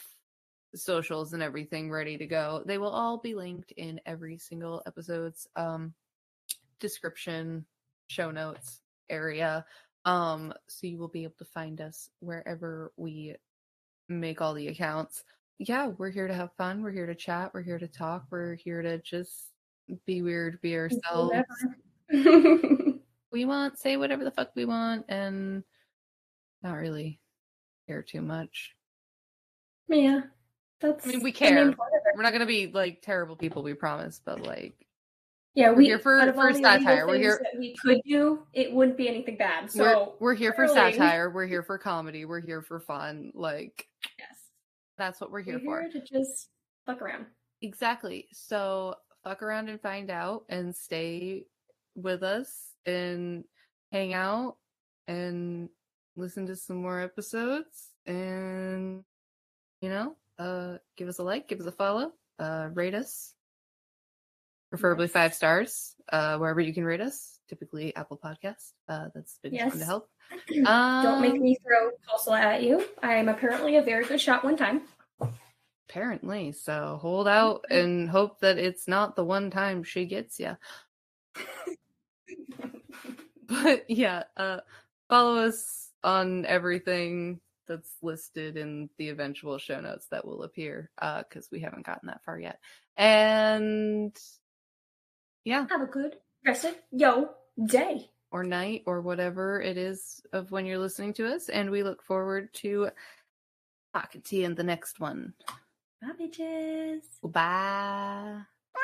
socials and everything ready to go they will all be linked in every single episode's um description show notes area um so you will be able to find us wherever we make all the accounts yeah we're here to have fun we're here to chat we're here to talk we're here to just be weird be ourselves we want say whatever the fuck we want and not really care too much yeah. That's I mean, we care. we're not gonna be like terrible people we promise but like Yeah, We're here for- for satire. We're here- that we could do, it wouldn't be anything bad. So we're, we're here for curling- satire. We're here for comedy. We're here for fun. Like yes, that's what we're here we're for. here to just fuck around. Exactly. So fuck around and find out and stay with us and hang out and listen to some more episodes and you know, uh give us a like, give us a follow, uh rate us. Preferably five stars, uh wherever you can rate us, typically Apple Podcast. Uh that's been fun to Yes. help. Don't make Um, me throw Tulsa at you. I am apparently a very good shot one time. apparently. So hold out and hope that it's not the one time she gets you. but yeah, uh follow us on everything that's listed in the eventual show notes that will appear uh cuz we haven't gotten that far yet. And yeah, Have a good rest of yo day. or night or whatever it is of when you're listening to us and we look forward to talking to you in the next one. Bye, bitches. Bye. Bye.